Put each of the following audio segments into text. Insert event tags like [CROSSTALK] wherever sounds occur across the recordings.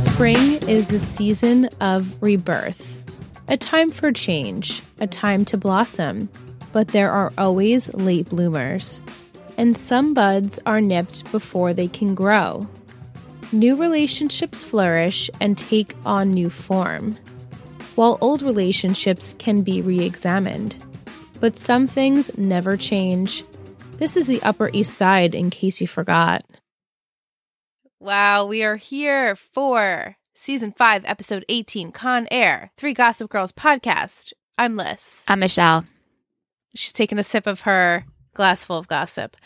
Spring is a season of rebirth, a time for change, a time to blossom. But there are always late bloomers, and some buds are nipped before they can grow. New relationships flourish and take on new form, while old relationships can be re examined. But some things never change. This is the Upper East Side, in case you forgot. Wow, we are here for season five, episode 18, Con Air, Three Gossip Girls podcast. I'm Liz. I'm Michelle. She's taking a sip of her glass full of gossip.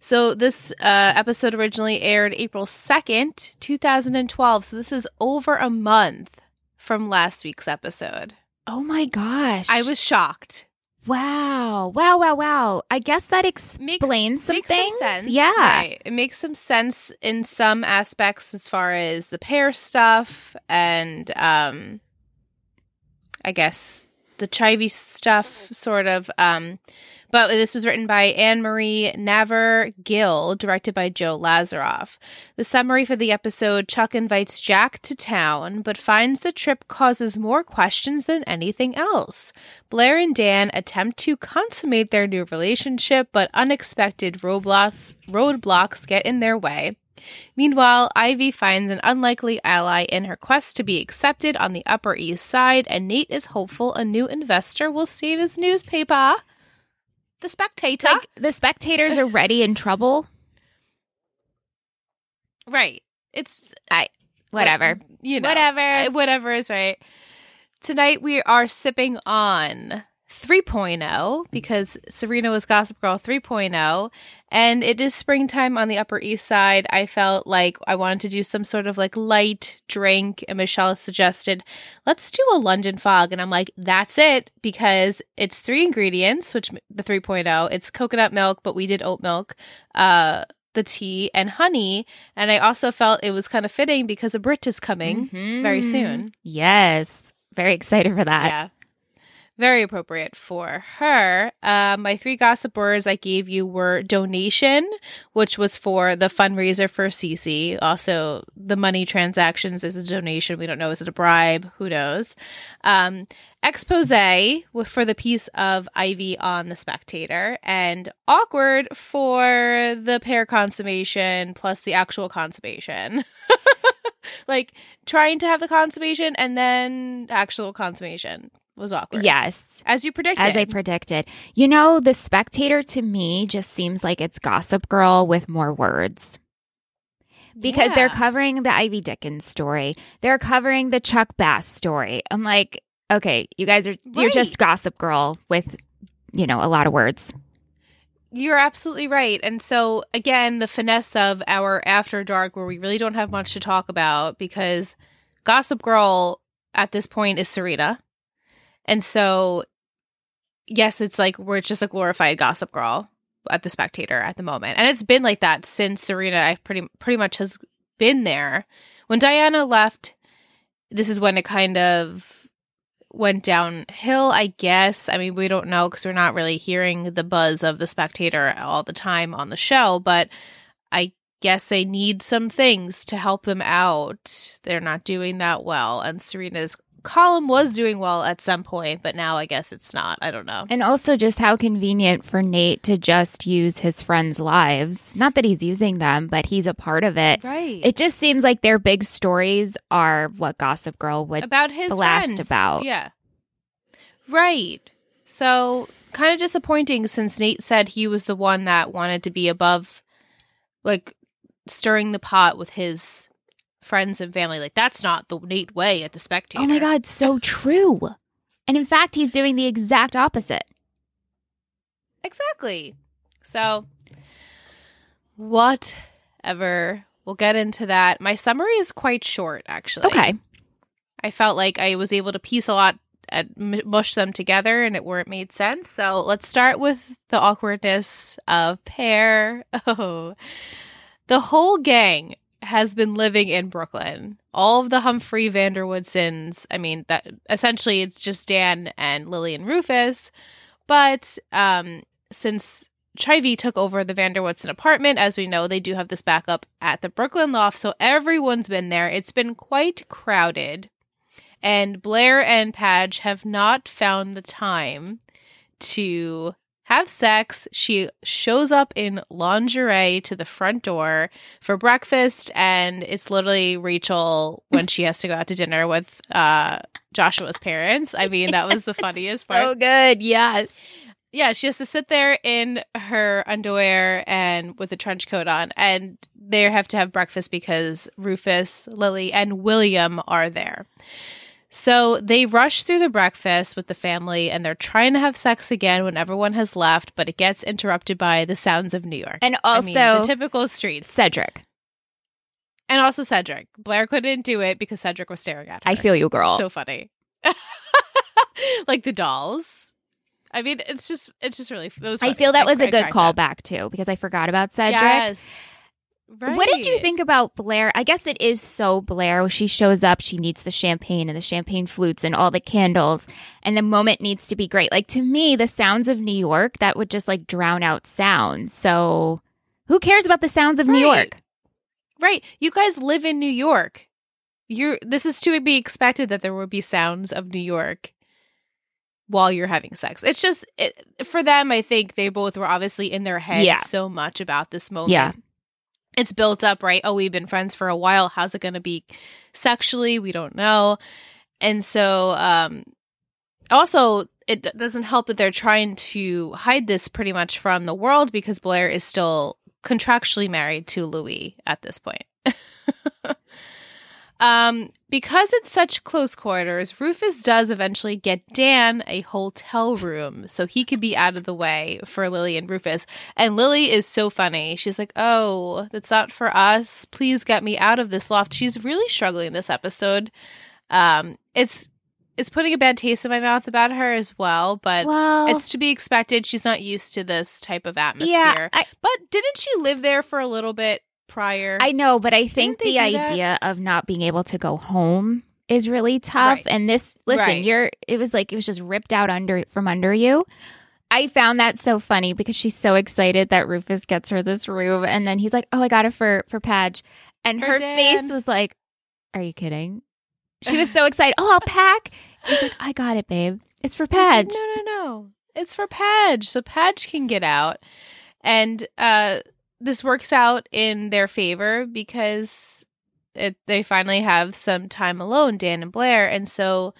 So, this uh, episode originally aired April 2nd, 2012. So, this is over a month from last week's episode. Oh my gosh. I was shocked. Wow. Wow, wow, wow. I guess that explains makes, some makes things. Some sense. Yeah. Right. It makes some sense in some aspects as far as the pair stuff and um I guess the chivy stuff sort of um but this was written by Anne Marie Navar Gill, directed by Joe Lazaroff. The summary for the episode Chuck invites Jack to town, but finds the trip causes more questions than anything else. Blair and Dan attempt to consummate their new relationship, but unexpected roadblocks, roadblocks get in their way. Meanwhile, Ivy finds an unlikely ally in her quest to be accepted on the Upper East Side, and Nate is hopeful a new investor will save his newspaper. The Spectator. Like the spectators are ready in trouble. right. It's I whatever. you know, Whatever. uh, whatever is right. Tonight we are sipping on 3.0 because Serena was Gossip Girl 3.0 and it is springtime on the Upper East Side. I felt like I wanted to do some sort of like light drink and Michelle suggested, let's do a London fog. And I'm like, that's it because it's three ingredients, which the 3.0, it's coconut milk, but we did oat milk, uh, the tea and honey. And I also felt it was kind of fitting because a Brit is coming very Mhm. soon. Yes. Very excited for that. Yeah. Very appropriate for her. Uh, my three gossip words I gave you were donation, which was for the fundraiser for Cece. Also, the money transactions is a donation. We don't know. Is it a bribe? Who knows? Um, expose for the piece of Ivy on the Spectator, and awkward for the pair consummation plus the actual consummation. [LAUGHS] like trying to have the consummation and then actual consummation was awkward. Yes. As you predicted. As I predicted. You know, the spectator to me just seems like it's Gossip Girl with more words. Because they're covering the Ivy Dickens story. They're covering the Chuck Bass story. I'm like, okay, you guys are you're just Gossip Girl with, you know, a lot of words. You're absolutely right. And so, again, the finesse of our After Dark, where we really don't have much to talk about because Gossip Girl at this point is Serena. And so, yes, it's like we're just a glorified Gossip Girl at the Spectator at the moment. And it's been like that since Serena I pretty pretty much has been there. When Diana left, this is when it kind of went downhill, I guess. I mean, we don't know because we're not really hearing the buzz of the spectator all the time on the show, but I guess they need some things to help them out. They're not doing that well. And Serena's column was doing well at some point, but now I guess it's not. I don't know. And also just how convenient for Nate to just use his friends' lives. Not that he's using them, but he's a part of it. Right. It just seems like their big stories are what Gossip Girl would about his blast friends. about. Yeah. Right. So kind of disappointing since Nate said he was the one that wanted to be above like stirring the pot with his friends and family. Like that's not the neat way at the spectator. Oh my God, so true. And in fact, he's doing the exact opposite. Exactly. So whatever. We'll get into that. My summary is quite short actually. Okay. I felt like I was able to piece a lot and mush them together and it where it made sense. So let's start with the awkwardness of pair. [LAUGHS] Oh, the whole gang has been living in Brooklyn. All of the Humphrey van der Woodsens. I mean, that essentially it's just Dan and Lily and Rufus. But um, since Chivy took over the van der Woodsen apartment. As we know, they do have this backup at the Brooklyn loft, so everyone's been there. It's been quite crowded. And Blair and Padge have not found the time to have sex. She shows up in lingerie to the front door for breakfast, and it's literally Rachel when she has to go out to dinner with uh, Joshua's parents. I mean, that was the [LAUGHS] funniest part. So good. Yes. yeah, she has to sit there in her underwear and with a trench coat on, and they have to have breakfast because Rufus, Lily, and William are there. So they rush through the breakfast with the family and they're trying to have sex again when everyone has left, but it gets interrupted by the sounds of New York. And I also mean, the typical streets. Cedric. And also Cedric. Blair couldn't do it because Cedric was staring at her. I feel you, girl. So funny. [LAUGHS] like the dolls. I mean, it's just it's just really. Was I feel that was a good callback too because I forgot about Cedric. Yes. Right. What did you think about Blair? I guess it is so Blair. She shows up, she needs the champagne and the champagne flutes and all the candles, and the moment needs to be great. Like to me, the sounds of New York that would just like drown out sound. So who cares about the sounds of New York? Right. You guys live in New York. You're this is to be expected that there will be sounds of New York while you're having sex. It's just it, for them I think they both were obviously in their heads Yeah. so much about this moment. Yeah. It's built up, right? Oh, we've been friends for a while. How's it going to be sexually? We don't know. And so um also it doesn't help that they're trying to hide this pretty much from the world because Blair is still contractually married to Louis at this point. [LAUGHS] um, because it's such close quarters, Rufus does eventually get Dan a hotel room so he could be out of the way for Lily and Rufus. And Lily is so funny. She's like, "Oh, that's not for us. Please get me out of this loft." She's really struggling this episode. Um, it's it's putting a bad taste in my mouth about her as well, but Well, it's to be expected. She's not used to this type of atmosphere. yeah, I, But didn't she live there for a little bit prior? I know, but I think the do that? idea of not being able to go home is really tough. Right. And this, listen, Right. you're, it was like, it was just ripped out under from under you. I found that so funny because she's so excited that Rufus gets her this room. And then he's like, oh, I got it for, for Padge. And her face was like, are you kidding? She was so excited. Oh, I'll pack. He's like, I got it, babe. It's for was like, no, no, no. It's for Padge. So Padge can get out. And uh this works out in their favor because it, they finally have some time alone, Dan and Blair. And so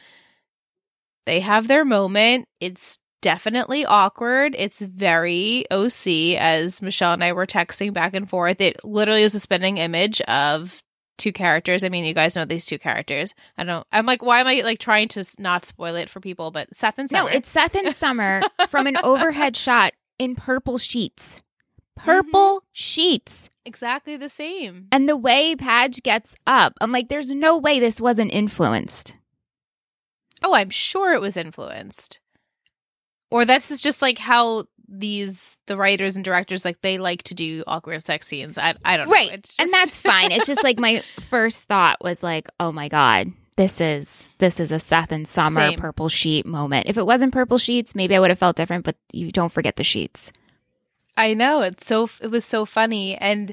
they have their moment. It's definitely awkward. It's very OC, as Michelle and I were texting back and forth. It literally is a spinning image of two characters. I mean, you guys know these two characters. I don't. I'm like, why am I like trying to not spoil it for people? But Seth and Summer. No, Summer. it's Seth and Summer [LAUGHS] from an overhead shot in purple sheets. Purple mm-hmm. sheets. exactly the same. And the way Padge gets up, I'm like, there's no way this wasn't influenced. Oh, I'm sure it was influenced. Or this is just like how these the writers and directors like they like to do awkward sex scenes. I I don't know. Right. It's and that's fine. It's just like my [LAUGHS] first thought was like, oh my God, this is this is a Seth and Summer Same. purple sheet moment. If it wasn't purple sheets, maybe I would have felt different, but you don't forget the sheets. I know it's so it was so funny and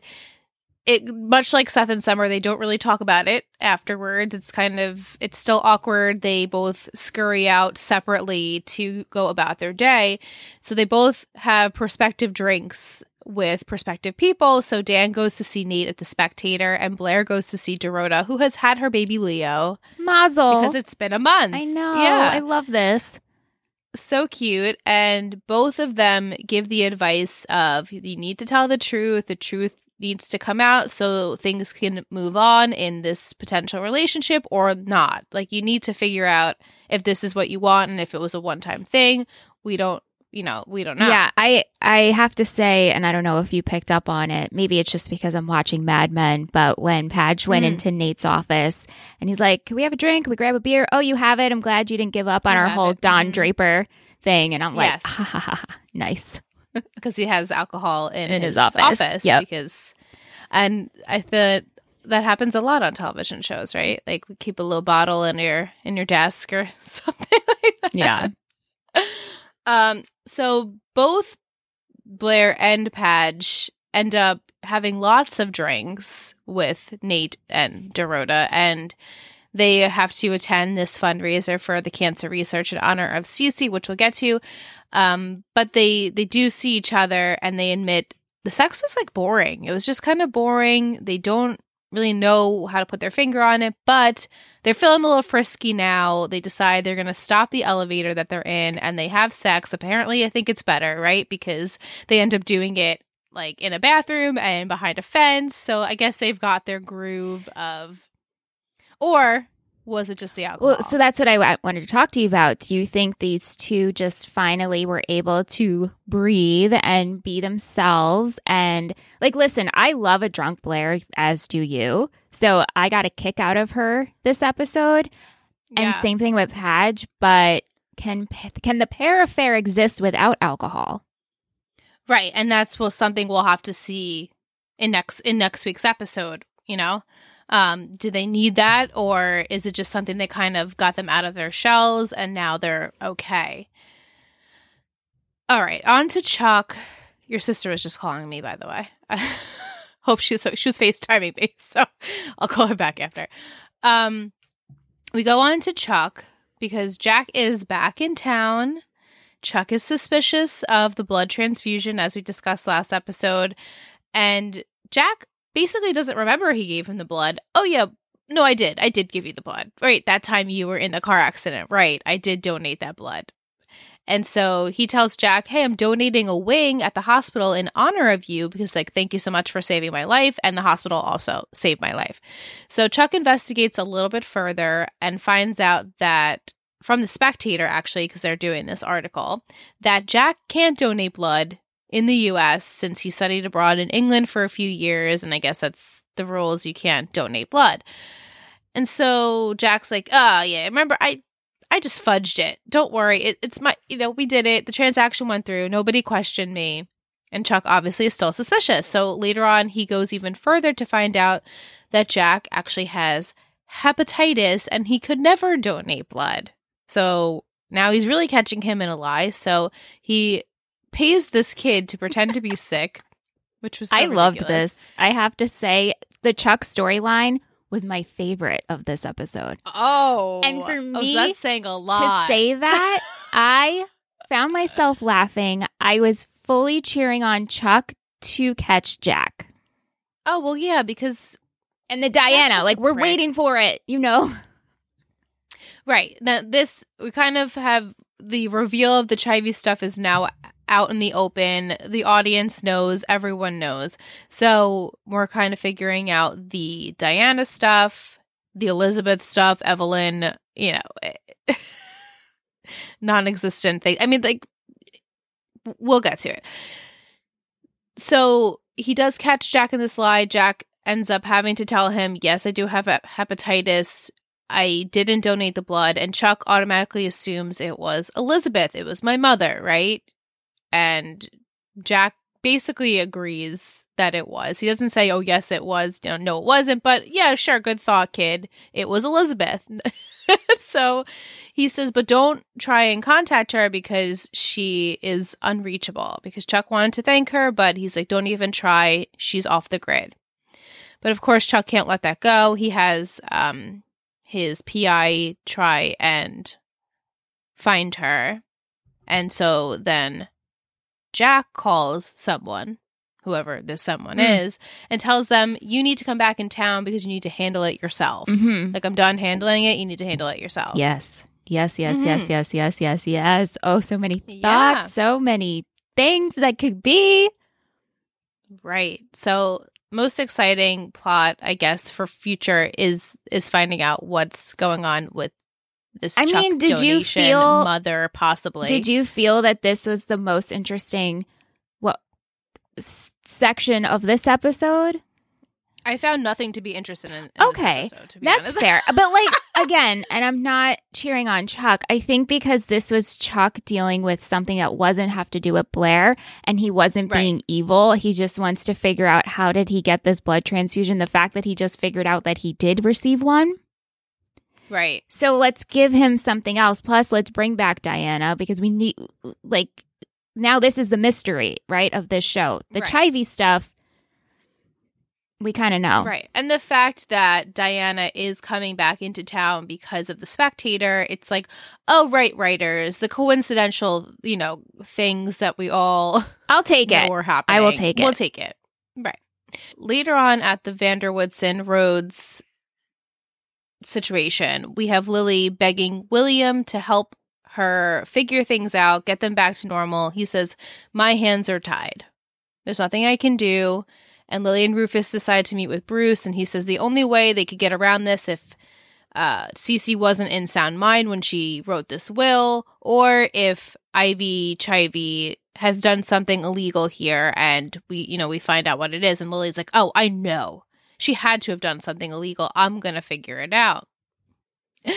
it much like Seth and Summer they don't really talk about it afterwards. It's kind of it's still awkward. They both scurry out separately to go about their day. So they both have perspective drinks with prospective people. So Dan goes to see Nate at the Spectator and Blair goes to see Dorota who has had her baby Leo Mazel. because it's been a month. I know. Yeah I love this. So cute and both of them give the advice of you need to tell the truth the truth needs to come out so things can move on in this potential relationship or not. Like you need to figure out if this is what you want and if it was a one-time thing. We don't you know we don't know Yeah, I I have to say, and I don't know if you picked up on it. Maybe it's just because I'm watching Mad Men. But when Padge went Mhm. into Nate's office and he's like, "Can we have a drink? Can we grab a beer? Oh, you have it. I'm glad you didn't give up on I our whole it. Don Mhm. Draper thing." And I'm like, Yes. ha, ha, ha, ha. "Nice." [LAUGHS] because he has alcohol in, In his, his office. Yeah, because and i thought that happens a lot on television shows right like we keep a little bottle in your in your desk or [LAUGHS] something like that Yeah. [LAUGHS] um so both Blair and Padge end up having lots of drinks with Nate and Dorota, and they have to attend this fundraiser for the cancer research in honor of Cece, which we'll get to. Um, but they they do see each other, and they admit the sex was like boring. It was just kind of boring. They don't really know how to put their finger on it, but they're feeling a little frisky now. They decide they're going to stop the elevator that they're in and they have sex. Apparently, I think it's better, right? Because they end up doing it like in a bathroom and behind a fence. So I guess they've got their groove of. Or was it just the alcohol? Well, so that's what I w- wanted to talk to you about. Do you think these two just finally were able to breathe and be themselves? And like, listen, I love a drunk Blair, as do you. So I got a kick out of her this episode. And Yeah. same thing with Padge, but can can the pair affair exist without alcohol? Right, and that's well something we'll have to see in next in next week's episode, you know. Um do they need that or is it just something that kind of got them out of their shells and now they're okay? All right, on to Chuck. Your sister was just calling me by the way. I [LAUGHS] hope she's she was FaceTiming me, [LAUGHS] so I'll call her back after. Um we go on to Chuck because Jack is back in town. Chuck is suspicious of the blood transfusion, as we discussed last episode. And Jack basically doesn't remember he gave him the blood. Oh, yeah. No, I did. I did give you the blood. Right. That time you were in the car accident. Right. I did donate that blood. And so he tells Jack, Hey, I'm donating a wing at the hospital in honor of you because, like, thank you so much for saving my life. And the hospital also saved my life. So Chuck investigates a little bit further and finds out that from the spectator, actually, because they're doing this article, that Jack can't donate blood in the US since he studied abroad in England for a few years. And I guess that's the rules you can't donate blood. And so Jack's like, oh, yeah, remember, I. I just fudged it. Don't worry. It, it's my, you know, we did it. The transaction went through. Nobody questioned me. And Chuck obviously is still suspicious. So later on, he goes even further to find out that Jack actually has hepatitis and he could never donate blood. So now he's really catching him in a lie. So he pays this kid to pretend to be [LAUGHS] sick, which was so I loved this. I have to say, the Chuck storyline was my favorite of this episode. Oh, And for me, oh, so me that's saying a lot. To say that, [LAUGHS] I found myself laughing. I was fully cheering on Chuck to catch Jack. oh well, yeah, because And the Diana, like we're prick. waiting for it, you know. right now this we kind of have the reveal of the Chivy stuff is now out in the open. The audience knows, everyone knows. So we're kind of figuring out the Diana stuff, the Elizabeth stuff, Evelyn, you know, [LAUGHS] non existent thing. I mean, like, we'll get to it. So he does catch Jack in this lie. Jack ends up having to tell him, Yes, I do have hep- hepatitis. I didn't donate the blood. And Chuck automatically assumes it was Elizabeth. It was my mother, right? And Jack basically agrees that it was. He doesn't say, "Oh, yes, it was." No, no, it wasn't. But yeah, sure, good thought, kid. It was Elizabeth. [LAUGHS] so he says, "But don't try and contact her because she is unreachable." Because Chuck wanted to thank her, but he's like, "Don't even try. She's off the grid." But of course, Chuck can't let that go. He has um his PI try and find her. And so then Jack calls someone, whoever this someone Mm. is, and tells them, You need to come back in town because you need to handle it yourself. Mm-hmm. Like, I'm done handling it. You need to handle it yourself. Yes. Yes, yes, Mhm. yes, yes, yes, yes, yes. Oh, so many thoughts, Yeah. so many things that could be. Right. So most exciting plot, I guess, for future is is finding out what's going on with this. I mean, did you feel- mother possibly? Did you feel that this was the most interesting what s- section of this episode? I found nothing to be interested in. in this Okay, episode, to be That's honest. fair. But like [LAUGHS] again, and I'm not cheering on Chuck. I think because this was Chuck dealing with something that wasn't have to do with Blair and he wasn't Right. being evil. He just wants to figure out how did he get this blood transfusion? The fact that he just figured out that he did receive one. Right. So let's give him something else. Plus let's bring back Diana because we need like now this is the mystery, right, of this show. The Right. Chivy stuff, we kind of know. Right. And the fact that Diana is coming back into town because of the spectator, it's like, oh, right, writers, the coincidental, you know, things that we all I'll take it. were happening. I will take it. We'll take it. Right. Later on at the van der Woodsen Rhodes situation, we have Lily begging William to help her figure things out, get them back to normal. He says, My hands are tied. There's nothing I can do. And Lily and Rufus decide to meet with Bruce, and he says the only way they could get around this if uh, Cece wasn't in sound mind when she wrote this will, or if Ivy Chivy has done something illegal here, and we, you know, we find out what it is. And Lily's like, "Oh, I know. She had to have done something illegal. I'm gonna figure it out." [LAUGHS]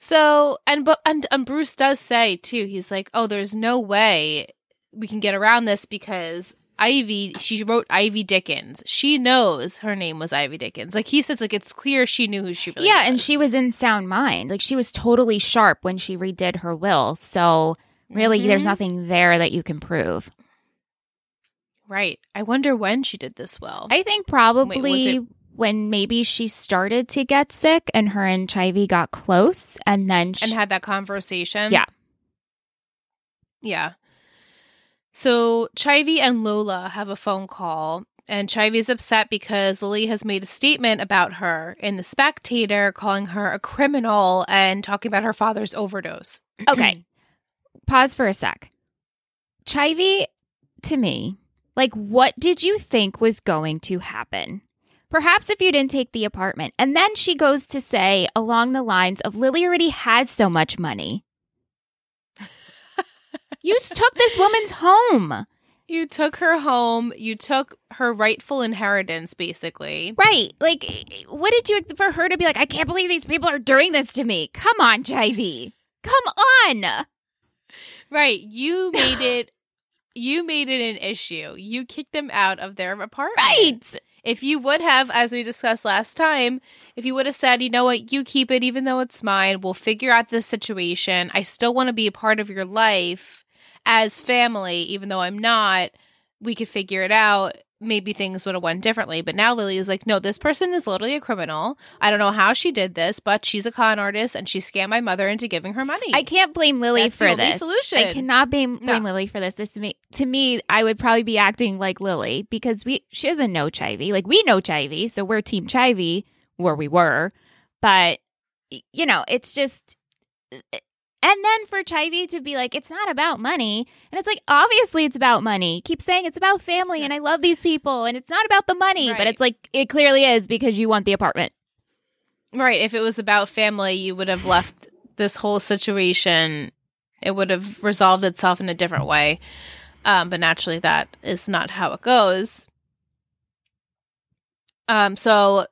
So, and but and, and Bruce does say too. He's like, "Oh, there's no way we can get around this because Ivy, she wrote Ivy Dickens. She knows her name was Ivy Dickens. Like he says, like it's clear she knew who she really yeah, was. and she was in sound mind. Like she was totally sharp when she redid her will. So really, there's Mhm. nothing there that you can prove. Right. I wonder when she did this well. I think probably it- when maybe she started to get sick and her and Chivy got close, and then she, and had that conversation. Yeah. Yeah. So Chivy and Lola have a phone call, and Chivy's upset because Lily has made a statement about her in The Spectator, calling her a criminal and talking about her father's overdose. okay. [CLEARS THROAT] Pause for a sec. Chivy, to me, like, what did you think was going to happen? Perhaps if you didn't take the apartment. And then she goes to say along the lines of Lily already has so much money. you took this woman's home. You took her home. You took her rightful inheritance, basically. Right. Like, eh, eh, what did you for her to be like, I can't believe these people are doing this to me? Come on, Chivy. Come on. Right. You made it. You made it an issue. You kicked them out of their apartment. Right. If you would have, as we discussed last time, if you would have said, you know what, you keep it even though it's mine, we'll figure out this situation. I still want to be a part of your life as family, even though I'm not, we could figure it out. Maybe things would have went differently. But now Lily is like, no, this person is literally a criminal. I don't know how she did this, but she's a con artist and she scammed my mother into giving her money. I can't blame Lily That's the for this. solution. I cannot blame, blame No. Lily for this. This to me, to me, I would probably be acting like Lily because we she doesn't know Chivy. Like we know Chivy, so we're Team Chivy, where we were. But you know, it's just. And then for Chivy to be like, it's not about money. And it's like, obviously it's about money. Keep saying it's about family and I love these people and it's not about the money. But it's like, it clearly is because you want the apartment. Right. If it was about family, you would have left this whole situation, it would have resolved itself in a different way. Um, but naturally, that is not how it goes. Um, so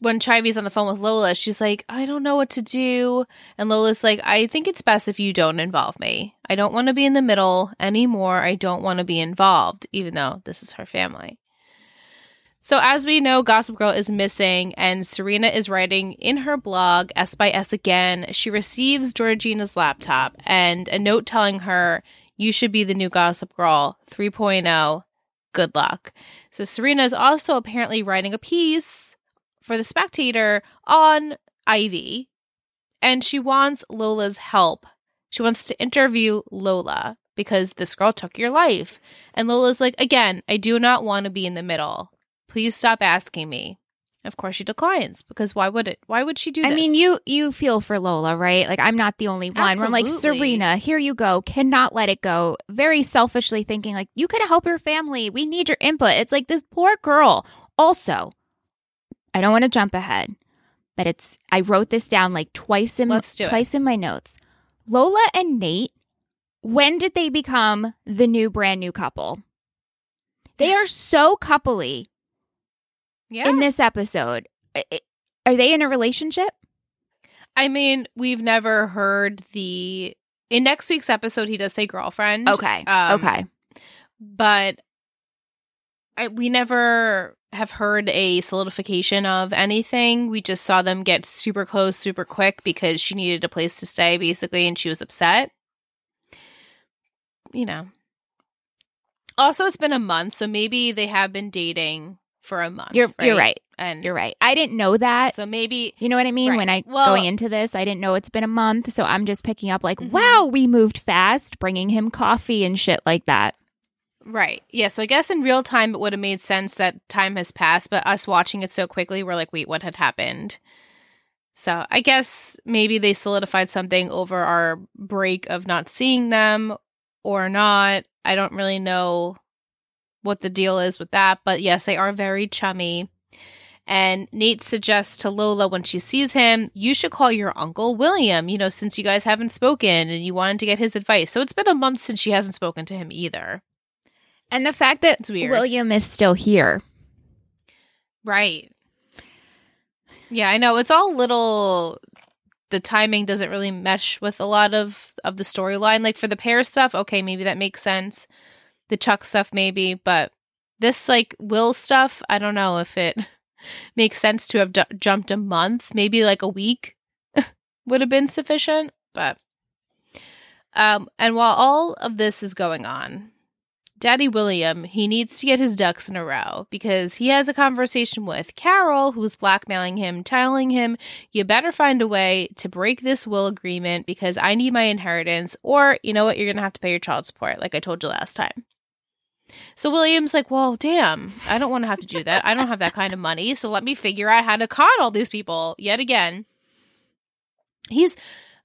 when Chivy's on the phone with Lola, she's like, I don't know what to do. And Lola's like, I think it's best if you don't involve me. I don't want to be in the middle anymore. I don't want to be involved, even though this is her family. So, as we know, Gossip Girl is missing, and Serena is writing in her blog, S by S again. She receives Georgina's laptop and a note telling her, You should be the new Gossip Girl 3.0. Good luck. So, Serena is also apparently writing a piece for The Spectator on Ivy, and she wants Lola's help. She wants to interview Lola because this girl took your life. And Lola's like, Again, I do not want to be in the middle. Please stop asking me. Of course, she declines because why would it? Why would she do I this? mean, you you feel for Lola, right? Like I'm not the only one. Where I'm like Serena, here you go. Cannot let it go. Very selfishly thinking like you could help your family. We need your input. It's like this poor girl. Also, I don't want to jump ahead, but it's I wrote this down like twice in do it. twice in my notes. Lola and Nate, when did they become the new brand new couple? They are so coupley yeah. in this episode. Are they in a relationship? I mean, we've never heard the. In next week's episode, he does say girlfriend. Okay. Um, okay. but I, we never have heard a solidification of anything. We just saw them get super close, super quick because she needed a place to stay, basically, and she was upset. You know, Also, it's been a month, so maybe they have been dating for a month. You're you're right. And You're right. I didn't know that. so maybe You know what I mean? Right. When I Well- going into this, I didn't know it's been a month, so I'm just picking up like, Mhm. wow, we moved fast, bringing him coffee and shit like that. Right. Yeah. So I guess in real time, it would have made sense that time has passed, but us watching it so quickly, we're like, wait, what had happened? So I guess maybe they solidified something over our break of not seeing them or not. I don't really know what the deal is with that, but yes, they are very chummy. And Nate suggests to Lola when she sees him, you should call your uncle William, you know, since you guys haven't spoken and you wanted to get his advice. So it's been a month since she hasn't spoken to him either. And the fact that It's weird. William is still here. Right. Yeah, I know. It's all little the timing doesn't really mesh with a lot of of the storyline. Like for the pair stuff, okay, maybe that makes sense. The Chuck stuff maybe, but this like Will stuff, I don't know if it [LAUGHS] makes sense to have ju- jumped a month, maybe like a week [LAUGHS] would have been sufficient, but um and while all of this is going on, Daddy William, he needs to get his ducks in a row because he has a conversation with Carol, who's blackmailing him, telling him, You better find a way to break this will agreement because I need my inheritance, or you know what, you're going to have to pay your child support, like I told you last time. So William's like, Well, damn, I don't want to have to do that. I don't have that kind of money. So let me figure out how to con all these people yet again. He's,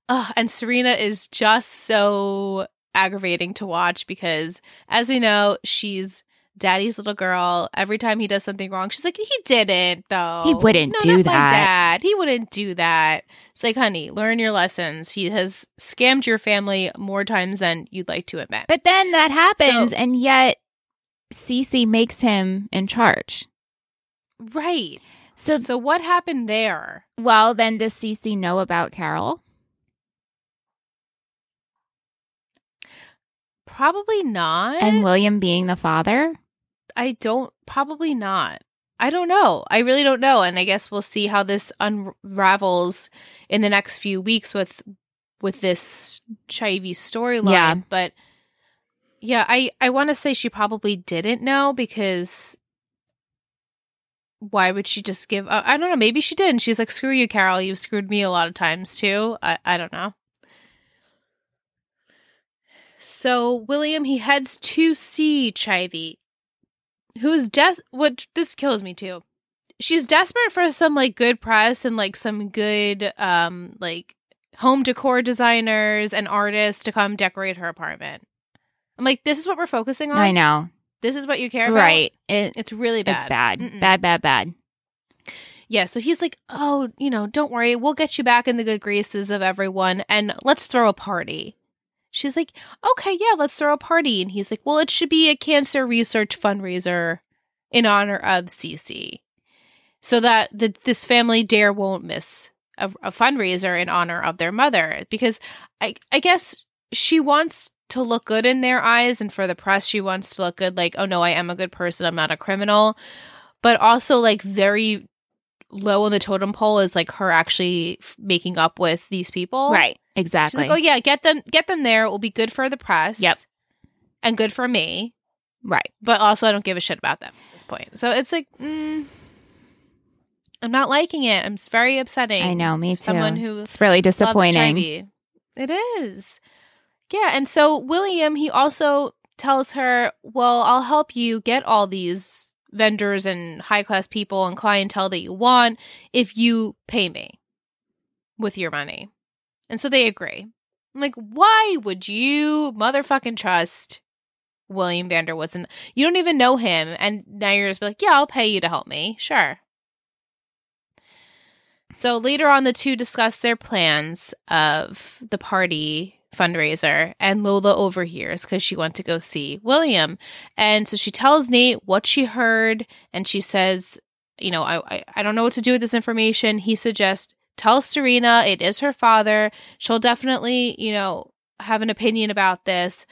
uh, and Serena is just so aggravating to watch because as we know she's daddy's little girl. Every time he does something wrong she's like he didn't though. He wouldn't No, do not my that." dad. He wouldn't do that. It's like honey learn your lessons. He has scammed your family more times than you'd like to admit. But then that happens, So- and yet Cece makes him in charge. right. So, so what happened there? Well, then does Cece know about Carol? Probably not And William being the father? I don't probably not. I don't know. I really don't know and I guess we'll see how this unravels in the next few weeks with with this Chivy storyline, Yeah. but yeah, I I want to say she probably didn't know because why would she just give I don't know, maybe she did and she's like screw you Carol, you've screwed me a lot of times too. I I don't know. So William he heads to see Chivy who's des what this kills me too. She's desperate for some like good press and like some good um like home decor designers and artists to come decorate her apartment. I'm like, this is what we're focusing on. I know. This is what you care about. Right. It, It's really bad. It's bad. Mm-mm. Bad, bad, bad. Yeah. So he's like, oh, you know, don't worry. We'll get you back in the good graces of everyone and let's throw a party. She's like, okay, yeah, let's throw a party. And he's like, well, it should be a cancer research fundraiser in honor of Cece so that the, this family dare won't miss a, a fundraiser in honor of their mother. Because I, I guess she wants to look good in their eyes. And for the press, she wants to look good like, oh no, I am a good person. I'm not a criminal. But also, like, very low on the totem pole is like her actually f- making up with these people. Right. She's Exactly. like, oh yeah, get them, get them there. It will be good for the press. Yep. And good for me. right. But also, I don't give a shit about them at this point. So it's like, mm, I'm not liking it. I'm very upsetting. I know. Me too. Someone who it's really disappointing. It is. Yeah, and so William, he also tells her, "Well, I'll help you get all these vendors and high-class people and clientele that you want if you pay me with your money." And so they agree. I'm like, "Why would you motherfucking trust William van der Woodsen? You don't even know him and now you're just like, "Yeah, I'll pay you to help me." Sure. So later on, the two discuss their plans of the party fundraiser, and Lola overhears because she went to go see William. And so she tells Nate what she heard, and she says, You know, I, I, I don't know what to do with this information. He suggests, Tell Serena it is her father. She'll definitely, you know, have an opinion about this.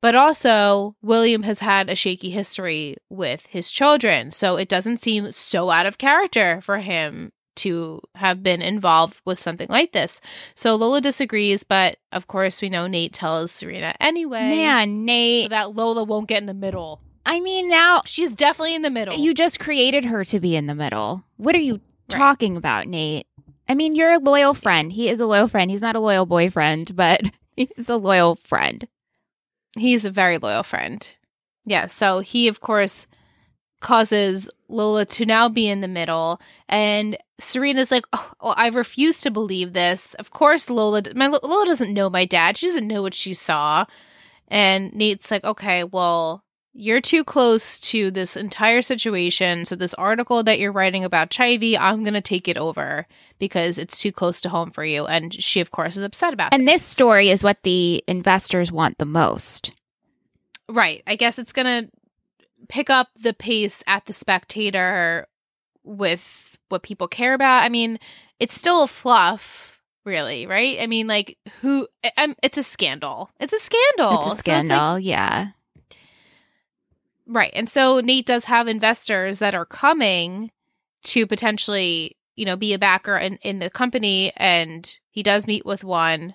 But also, William has had a shaky history with his children. So it doesn't seem so out of character for him to have been involved with something like this. So Lola disagrees, but of course we know Nate tells Serena anyway. Man, Nate. So that Lola won't get in the middle. I mean, now She's definitely in the middle. you just created her to be in the middle. What are you Right. talking about, Nate? I mean, you're a loyal friend. He is a loyal friend. He's not a loyal boyfriend, [LAUGHS] but he's a loyal friend. He's a very loyal friend. Yeah, so he of course causes Lola to now be in the middle and Serena's like, "Oh, well, I refuse to believe this. Of course Lola my Lola doesn't know my dad. She doesn't know what she saw." And Nate's like, "Okay, well, you're too close to this entire situation. So this article that you're writing about Chivy, I'm going to take it over because it's too close to home for you." And she of course is upset about it. And this story is what the investors want the most. Right. I guess it's going to pick up the pace at the spectator with what people care about. I mean, it's still fluff, really, right? I mean, like who I- it's a scandal. It's a scandal. It's So a scandal, yeah. right. And so Nate does have investors that are coming to potentially, you know, be a backer in, in the company and he does meet with one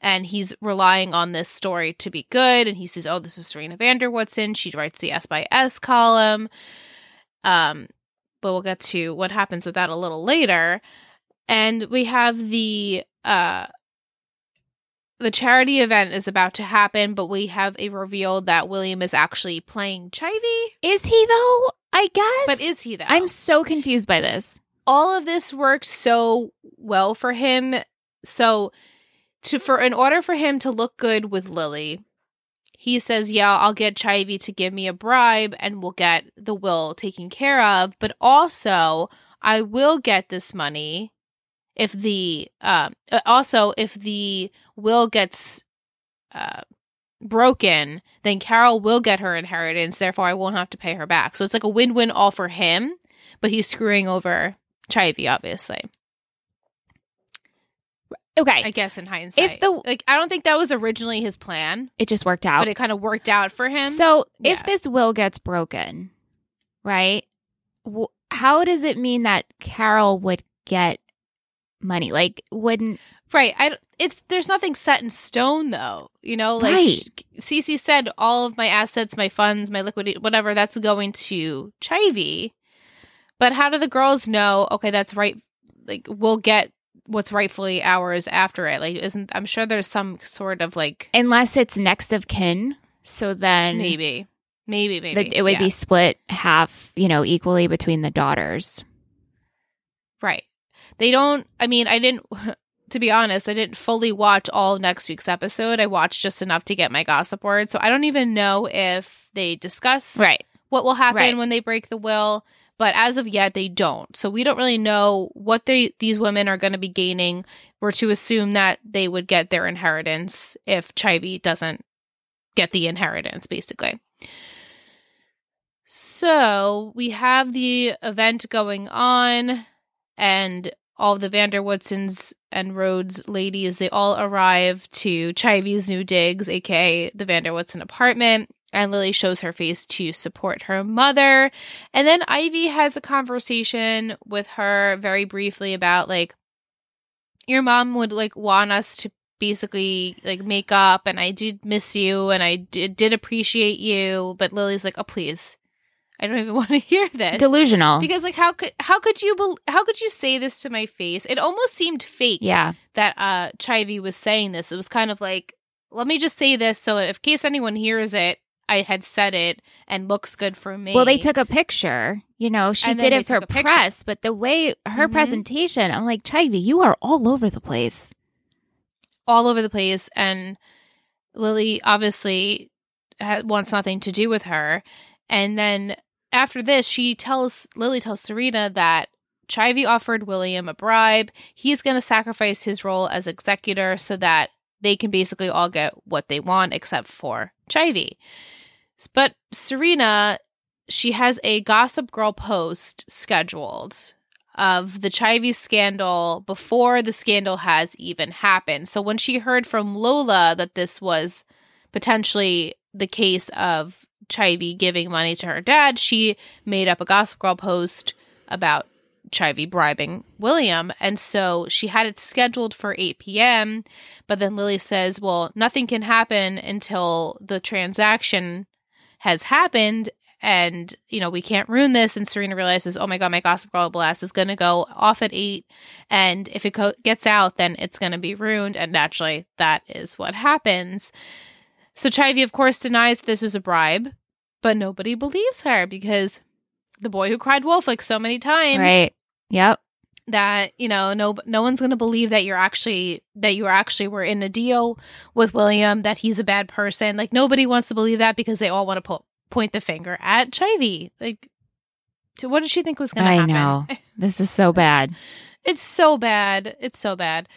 and he's relying on this story to be good and he says oh this is serena vanderwoodson she writes the s by s column um but we'll get to what happens with that a little later and we have the uh the charity event is about to happen but we have a reveal that william is actually playing chivy Is he though? I guess. but is he though I'm so confused by this. All of this worked so well for him. So to for in order for him to look good with Lily, he says, "Yeah, I'll get Chivy to give me a bribe and we'll get the will taken care of, but also I will get this money if the um uh, also if the will gets uh broken, then Carol will get her inheritance, therefore I won't have to pay her back." So it's like a win-win all for him, but he's screwing over Chivy, obviously. Okay. I guess in hindsight, If the- like, I don't think that was originally his plan, it just worked out. but it kind of worked out for him. So Yeah. if this will gets broken, right? W- how does it mean that Carol would get money? Like, wouldn't right, I don't- it's there's nothing set in stone though. You know, like Right. Cece said, all of my assets, my funds, my liquidity, whatever, that's going to Chivy. But how do the girls know? Okay, that's right. Like we'll get what's rightfully ours after it. Like, isn't I'm sure there's some sort of like unless it's next of kin? So then maybe, maybe, maybe that it would yeah. be split half, you know, equally between the daughters. Right. They don't, I mean, I didn't, [LAUGHS] to be honest, I didn't fully watch all next week's episode. I watched just enough to get my gossip word. So I don't even know if they discuss Right. what will happen Right. when they break the will. But as of yet, they don't. So we don't really know what they these women are going to be gaining. We're to assume that they would get their inheritance if Chivy doesn't get the inheritance, basically. So we have the event going on, and all the van der Woodsens and Rhodes ladies, they all arrive to Chivy's new digs, aka the van der Woodsen apartment. And Lily shows her face to support her mother. And then Ivy has a conversation with her very briefly about like, your mom would like want us to basically like make up and I did miss you and I did, did appreciate you. But Lily's like, oh, please. I don't even [LAUGHS] want to hear this. Delusional. because like how could how could you bel how could you say this to my face? It almost seemed fake yeah. that uh Chivy was saying this. It was kind of like, let me just say this so in case anyone hears it, I had said it and looks good for me. Well, they took a picture. You know, she did it for a picture. press, but the way her Mhm. presentation, I'm like, Chivy, you are all over the place. all over the place and Lily obviously wants nothing to do with her. And then after this, she tells Lily tells Serena that Chivy offered William a bribe. He's going to sacrifice his role as executor so that they can basically all get what they want except for Chivy. But Serena, she has a Gossip Girl post scheduled of the Chivy scandal before the scandal has even happened. So when she heard from Lola that this was potentially the case of Chivy giving money to her dad, she made up a Gossip Girl post about Chivy bribing William. And so she had it scheduled for 8 p.m. But then Lily says, well, nothing can happen until the transaction has happened. And, you know, we can't ruin this. And Serena realizes, oh my God, my Gossip Girl blast is going to go off at 8. And if it co- gets out, then it's going to be ruined. And naturally, that is what happens. So Chivy, of course, denies this was a bribe, but nobody believes her because the boy who cried wolf like so many times Right. Yep. That you know no no one's going to believe that you're actually that you actually were in a deal with William that he's a bad person. Like nobody wants to believe that because they all want to po- point the finger at Chivy like to what did she think was going to I happen? know. [LAUGHS] This is so bad. it's so bad. It's so bad.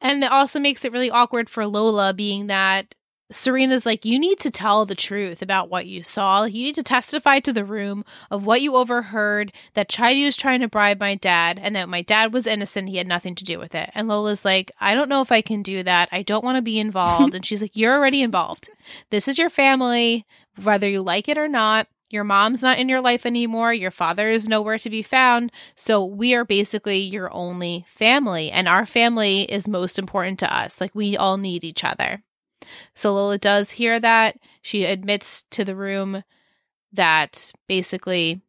And it also makes it really awkward for Lola being that Serena's like, you need to tell the truth about what you saw. You need to testify to the room of what you overheard, that Chivy was trying to bribe my dad, and that my dad was innocent. He had nothing to do with it. And Lola's like, I don't know if I can do that. I don't want to be involved. [LAUGHS] and she's like, You're already involved. This is your family, whether you like it or not. Your mom's not in your life anymore. Your father is nowhere to be found. So we are basically your only family. And our family is most important to us. Like we all need each other. So Lola does hear that. She admits to the room that basically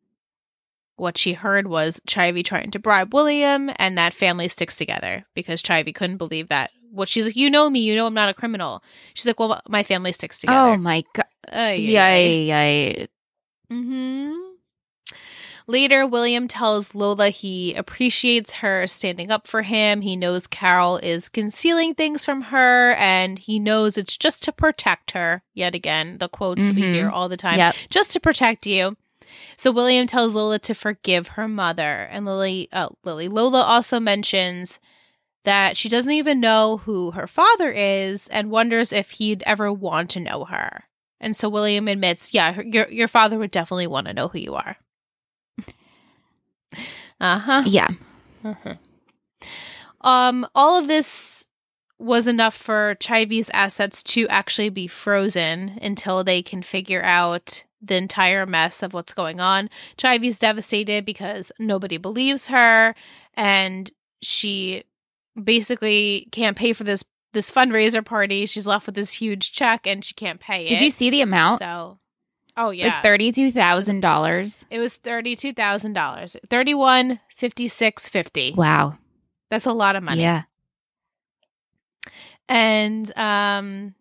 what she heard was Chivy trying to bribe William and that family sticks together because Chivy couldn't believe that. What she's like, you know me, you know I'm not a criminal. She's like, well, my family sticks together. Oh my god. Ay, ay, ay. Yay, yay. hmm Later, William tells Lola he appreciates her standing up for him. He knows Carol is concealing things from her, and he knows it's just to protect her. Yet again, the quotes we Mhm. hear all the time Yep. just to protect you. So William tells Lola to forgive her mother, and Lily, uh, Lily, Lola also mentions that she doesn't even know who her father is, and wonders if he'd ever want to know her. And so William admits, yeah, her, your your father would definitely want to know who you are. Uh huh. Yeah. Uh-huh. Um, all of this was enough for Chivy's assets to actually be frozen until they can figure out the entire mess of what's going on. Chivy's devastated because nobody believes her, and she basically can't pay for this this fundraiser party. She's left with this huge check, and she can't pay it. Did you see the amount? So, oh yeah, Like thirty-two thousand dollars. it was thirty two thousand dollars, thirty one fifty six fifty. Wow. That's a lot of money. Yeah. And um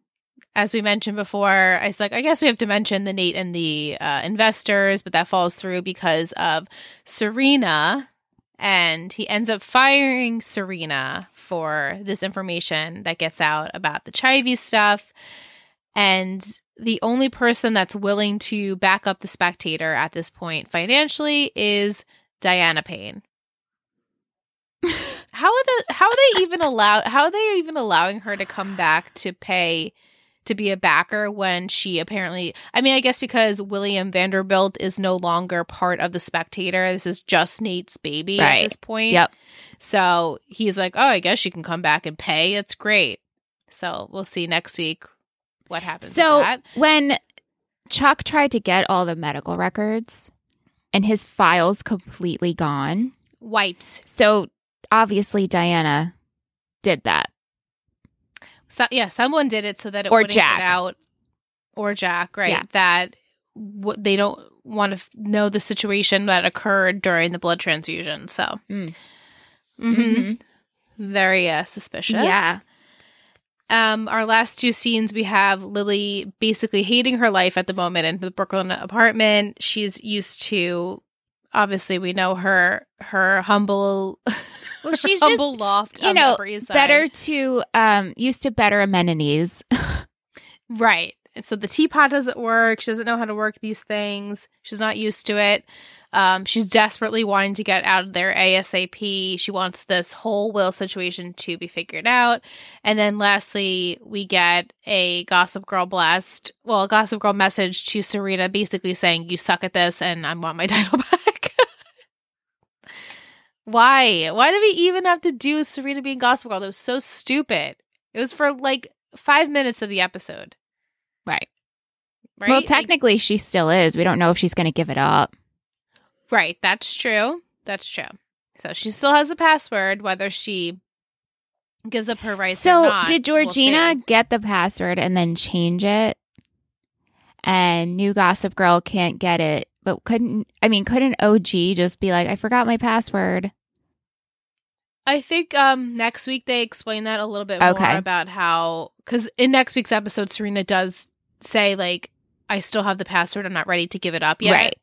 as we mentioned before, I was like, I guess we have to mention the Nate and the uh, investors, but that falls through because of Serena. And he ends up firing Serena for this information that gets out about the Chivy stuff. And the only person that's willing to back up the spectator at this point financially is Diana Payne. [LAUGHS] How are the how are they even allowed how are they even allowing her to come back to pay to be a backer when she apparently I mean I guess because William van der Woodsen is no longer part of the spectator. This is just Nate's baby at this point. Yep. So he's like, Oh, I guess she can come back and pay. It's great. So we'll see next week what happens. So when Chuck tried to get all the medical records and his files completely gone. wiped. So obviously Diana did that. So yeah, someone did it so that it Or wouldn't Jack. get out, or Jack, right? Yeah. That w- they don't want to f- know the situation that occurred during the blood transfusion. So, Mm. Mhm. very uh, suspicious. Yeah. Um, our last two scenes, we have Lily basically hating her life at the moment in the Brooklyn apartment. She's used to, obviously, we know her her humble, [LAUGHS] Well, she's just, humble loft. you know, better to um used to better amenities. [LAUGHS] Right. So the teapot doesn't work. She doesn't know how to work these things. She's not used to it. Um, she's desperately wanting to get out of there ASAP. She wants this whole will situation to be figured out. And then lastly, we get a Gossip Girl blast, well, a Gossip Girl message to Serena basically saying, You suck at this and I want my [LAUGHS] title back. Why? Why did we even have to do Serena being Gossip Girl? That was so stupid. It was for like five minutes of the episode. Right. Right? Well, Like- technically she still is. We don't know if she's going to give it up. Right. That's true. That's true. So she still has a password, whether she gives up her rights. So or not, did we'll Georgina get the password and then change it? And new Gossip Girl can't get it, but couldn't I mean couldn't OG just be like, I forgot my password? I think um next week they explain that a little bit Okay. more about how because in next week's episode, Serena does say like, "I still have the password. I'm not ready to give it up yet." Right.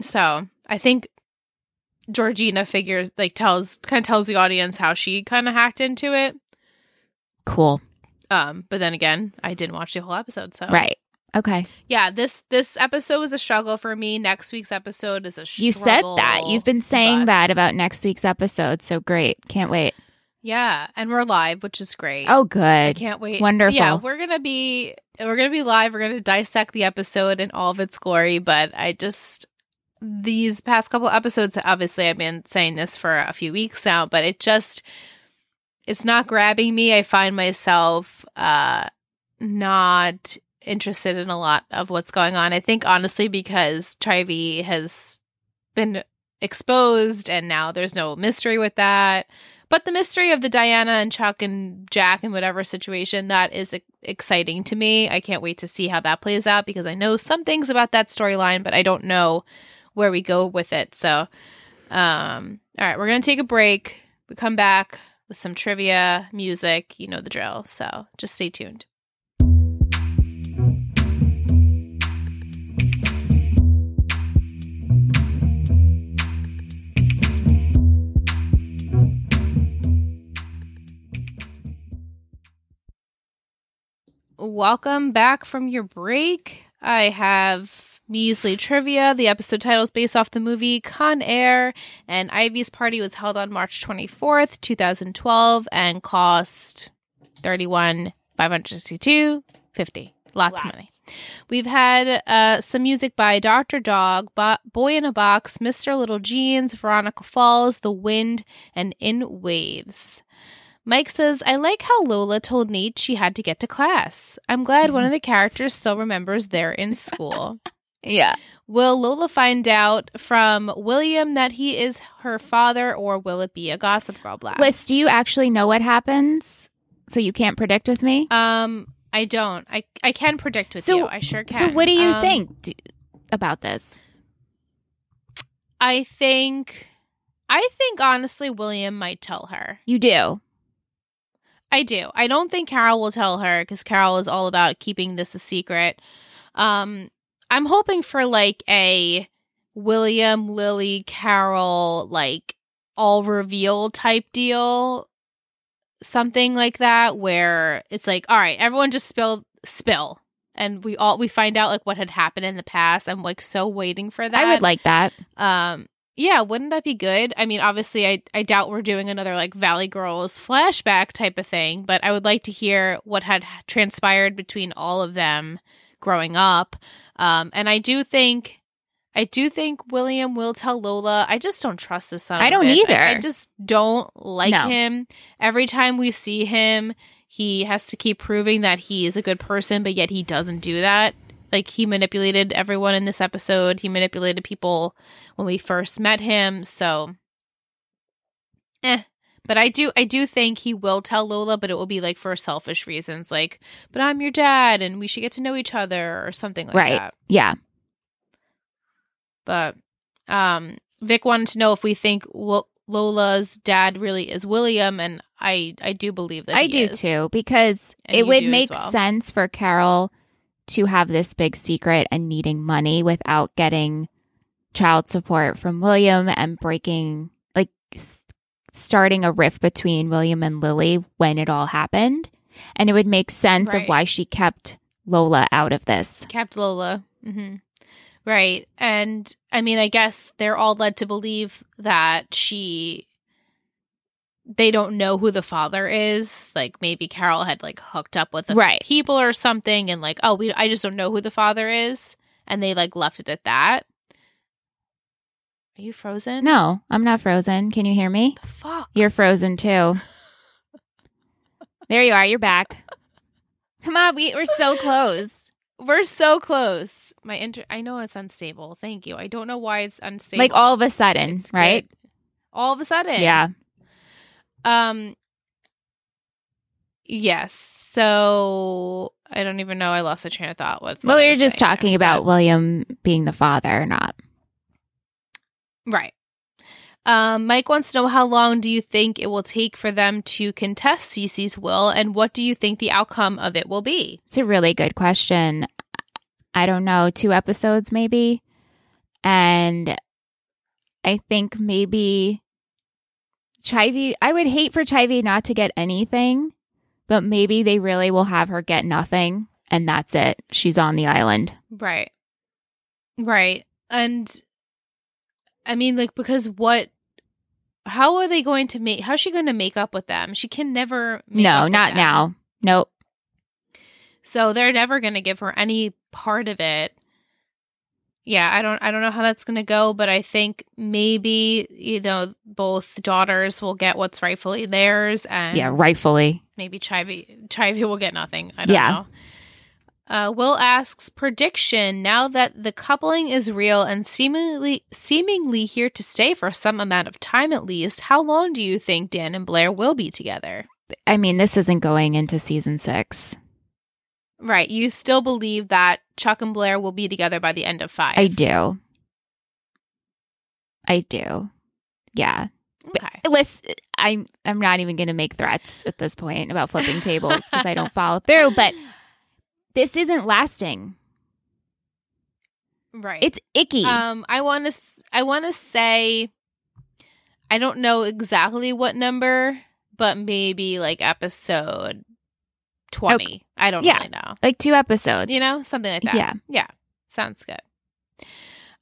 So I think Georgina figures like tells kind of tells the audience how she kind of hacked into it. Cool. Um, but then again, I didn't watch the whole episode, so Right. Okay. Yeah, this this episode was a struggle for me. Next week's episode is a You said that. You've been saying that about next week's episode, so great. Can't wait. yeah, and we're live, which is great. Oh good. I good. can't wait. Wonderful. Yeah, we're gonna be we're gonna be live. We're gonna dissect the episode in all of its glory. But I just these past couple episodes, obviously, I've been saying this for a few weeks now, but it just it's not grabbing me. I find myself uh not interested in a lot of what's going on. I think honestly because Chivy has been exposed and now there's no mystery with that. But the mystery of the Diana and Chuck and Jack and whatever situation that is exciting to me. I can't wait to see how that plays out because I know some things about that storyline, but I don't know where we go with it. So, um, all right, we're gonna take a break. We come back with some trivia, music. You know the drill. So just stay tuned. Welcome back from your break. I have measly trivia. The episode title is based off the movie Con Air, and Ivy's party was held on March 24th, 2012, and cost 31 562 50 Lots of money. We've had uh, some music by Dr. Dog, Bo- Boy in a Box, Mr. Little Jeans, Veronica Falls, The Wind, and In Waves. Mike says, I like how Lola told Nate she had to get to class. I'm glad one of the [LAUGHS] characters still remembers they're in school. [LAUGHS] Yeah. will Lola find out from William that he is her father, or will it be a Gossip Girl blast? Liz, do you actually know what happens? So you can't predict with me? Um, I don't. I I can predict with So- you. I sure can. So what do you Um, think d- about this? I think. I think honestly, William might tell her. You do. I do. I don't think Carol will tell her because Carol is all about keeping this a secret. Um, I'm hoping for like a William, Lily, Carol, like all reveal type deal, something like that, where it's like, all right, everyone just spill, spill, and we all we find out like what had happened in the past. I'm like so waiting for that. I would like that. Um, yeah, wouldn't that be good? I mean, obviously, I I doubt we're doing another like Valley Girls flashback type of thing, but I would like to hear what had transpired between all of them growing up. Um, and I do think, I do think William will tell Lola. I just don't trust this son. of I don't bitch. I- I, just don't like No. him. Every time we see him, he has to keep proving that he is a good person, but yet he doesn't do that. Like he manipulated everyone in this episode. He manipulated people when we first met him. So, eh. But I do, I do think he will tell Lola, but it will be like for selfish reasons, like, "But I'm your dad, and we should get to know each other," or something like Right. that. Yeah. But, um, Vic wanted to know if we think Lo- Lola's dad really is William, and I, I do believe that I do is. too because And it would make well. sense for Carol to have this big secret and needing money without getting child support from William and breaking like starting a rift between William and Lily when it all happened. And it would make sense Right. of why she kept Lola out of this. Kept Lola. hmm Right. And I mean, I guess they're all led to believe that she. They don't know who the father is. Like maybe Carol had like hooked up with the Right. people or something, and like, oh, we I just don't know who the father is, and they like left it at that. Are you frozen? No, I'm not frozen. Can you hear me? The fuck. You're frozen too. there you are. You're back. Come on, we, we're so close. We're so close. My inter. I know it's unstable. Thank you. I don't know why it's unstable. Like all of a sudden, It's right? good. all of a sudden. Yeah. Um. Yes. So I don't even know. I lost a train of thought. With Well, we were just talking there, about but- William being the father or not. Right. Um, Mike wants to know how long do you think it will take for them to contest Cece's will, and what do you think the outcome of it will be? It's a really good question. I don't know, two episodes maybe. And I think maybe Chivy, I would hate for Chivy not to get anything, but maybe they really will have her get nothing and that's it. She's on the island. Right. Right. And I mean, like, because what, how are they going to make, how's she going to make up with them? She can never no, not now. Nope. So they're never going to give her any part of it. Yeah, I don't I don't know how that's going to go, but I think maybe you know both daughters will get what's rightfully theirs and yeah, rightfully. maybe Chivy Chivy will get nothing. I don't Yeah. know. Uh, Will asks prediction now that the coupling is real and seemingly seemingly here to stay for some amount of time at least. How long do you think Dan and Blair will be together? I mean, this isn't going into season six. Right, you still believe that Chuck and Blair will be together by the end of five. I do. I do. Yeah. Okay. Listen, I'm I'm not even going to make threats at this point about flipping tables because I don't [LAUGHS] follow through. But this isn't lasting. right. It's icky. Um, I want to. I want to say, I don't know exactly what number, but maybe like episode twenty. I don't Yeah. really know. like two episodes. You know, something like that. Yeah. Yeah. Sounds good.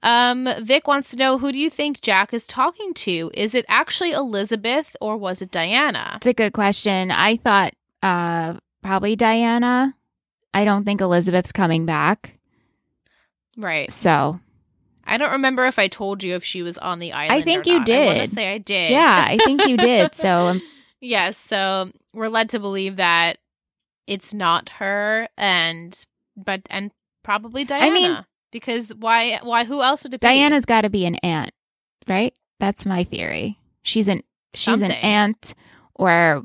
Um, Vic wants to know who do you think Jack is talking to? Is it actually Elizabeth or was it Diana? It's a good question. I thought uh probably Diana. I don't think Elizabeth's coming back. Right. So I don't remember if I told you if she was on the island. I think or you not. I did. say I did. yeah, I think you did. So [LAUGHS] Yes, so we're led to believe that it's not her and but and probably Diana. I mean- because why why who else would it be? Diana's got to be an aunt, right? That's my theory. She's an she's an aunt or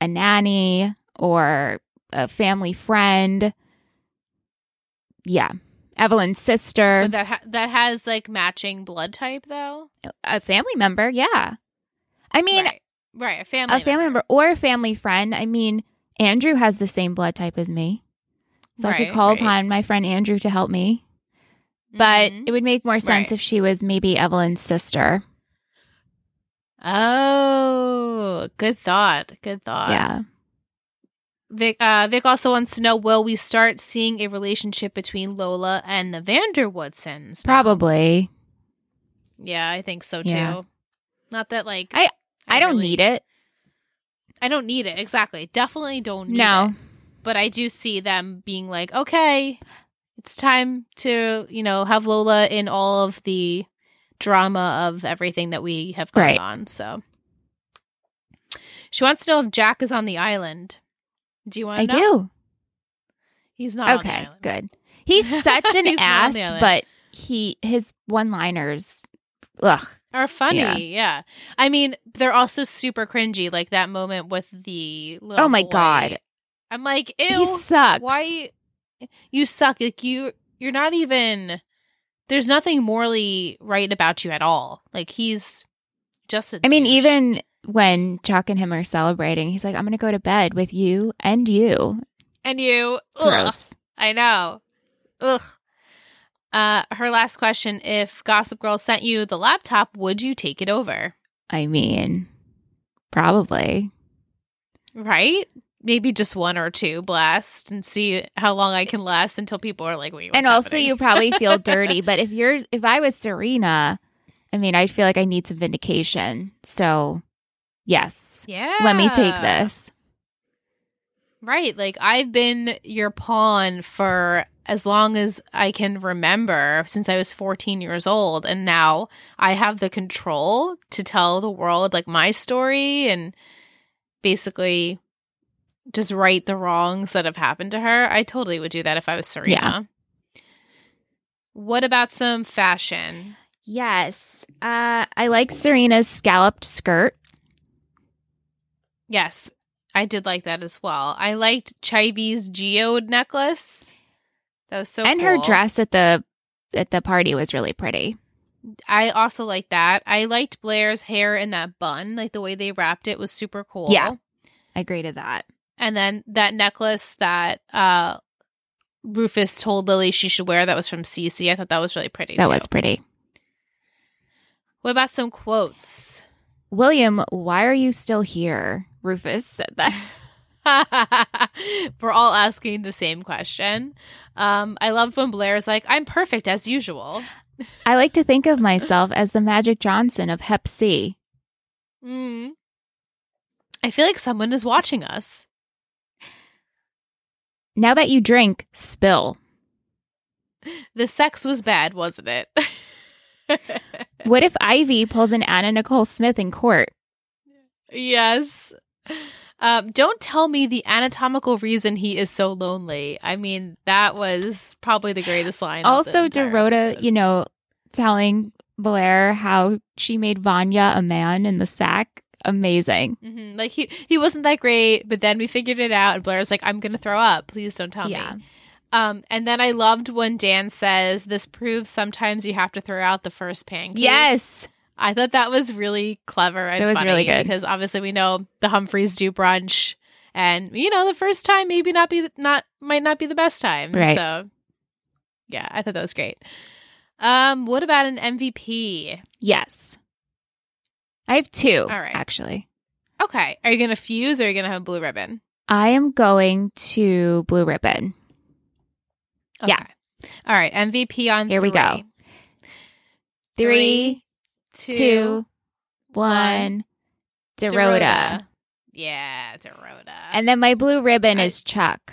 a nanny or a family friend. Yeah. Evelyn's sister, But that ha- that has like matching blood type though. a family member. Yeah. I mean, right. right, a family a family member or a family friend. I mean, Andrew has the same blood type as me. So I could call right. upon my friend Andrew to help me. But Mhm. it would make more sense Right. if she was maybe Evelyn's sister. Oh, good thought. Good thought. yeah. Vic uh Vic also wants to know will we start seeing a relationship between Lola and the van der Woodsens? Probably. Yeah, I think so too. Yeah. Not that like I- I don't really- need it. I don't need it. Exactly. Definitely don't need No. it. But I do see them being like, okay, it's time to, you know, have Lola in all of the drama of everything that we have going Right. on. So she wants to know if Jack is on the island. Do you want I to know? do. He's not Okay, good. He's such [LAUGHS] an He's ass, but he his one-liners ugh. Are funny, Yeah. yeah. I mean, they're also super cringy, like that moment with the little Oh my boy. God. I'm like, ew. He sucks. why you suck like you you're not even there's nothing morally right about you at all like he's just a I mean, douche. even when Chuck and him are celebrating, he's like, I'm gonna go to bed with you and you. and you ugh, Gross. i know ugh uh her last question if gossip girl sent you the laptop would you take it over I mean, probably. right maybe just one or two blast and see how long i can last until people are like wait what's and also happening? you probably feel [LAUGHS] dirty, but if you're if I was Serena, I mean, I feel like I need some vindication. So, yes. yeah Let me take this. Right. Like I've been your pawn for as long as I can remember since I was 14 years old. And now I have the control to tell the world like my story and basically just right the wrongs that have happened to her. I totally would do that if I was Serena. What about some fashion? Yes. Uh, I like Serena's scalloped skirt. Yes, I did like that as well. I liked Chivy's geode necklace. That was so and her dress at the at the party was really pretty. I also liked that. I liked Blair's hair in that bun, like the way they wrapped it was super cool. Yeah. I agree to that. And then that necklace that uh Rufus told Lily she should wear that was from Cece. I thought that was really pretty. That too. was pretty. What about some quotes? William, why are you still here? Rufus said that. [LAUGHS] We're all asking the same question. Um, I love when Blair's like, I'm perfect as usual. I like to think of myself as the Magic Johnson of Hep C. Mm. I feel like someone is watching us. Now that you drink, spill. The sex was bad, wasn't it? [LAUGHS] What if Ivy pulls an Anna Nicole Smith in court? yes. Um, don't tell me the anatomical reason he is so lonely. I mean, that was probably the greatest line. also, Dorota, episode. you know, telling Blair how she made Vanya a man in the sack. Amazing. Mhm. Like he he wasn't that great, but then we figured it out, and Blair's like, "I'm gonna throw up. Please don't tell Yeah. me." Um, and then I loved when Dan says, "This proves sometimes you have to throw out the first pancake." Yes. I thought that was really clever and it was funny really good. because obviously we know the Humphreys do brunch, and you know the first time maybe not be not might not be the best time. Right. So, yeah, I thought that was great. Um, what about an MVP? Yes. I have two, All right. actually. Okay, are you gonna fuse or are you gonna have a blue ribbon? I am going to Blue Ribbon. Yeah. All right, MVP on Here we go. three. Two, two, one, Dorota. Yeah, Dorota. And then my blue ribbon I- is Chuck.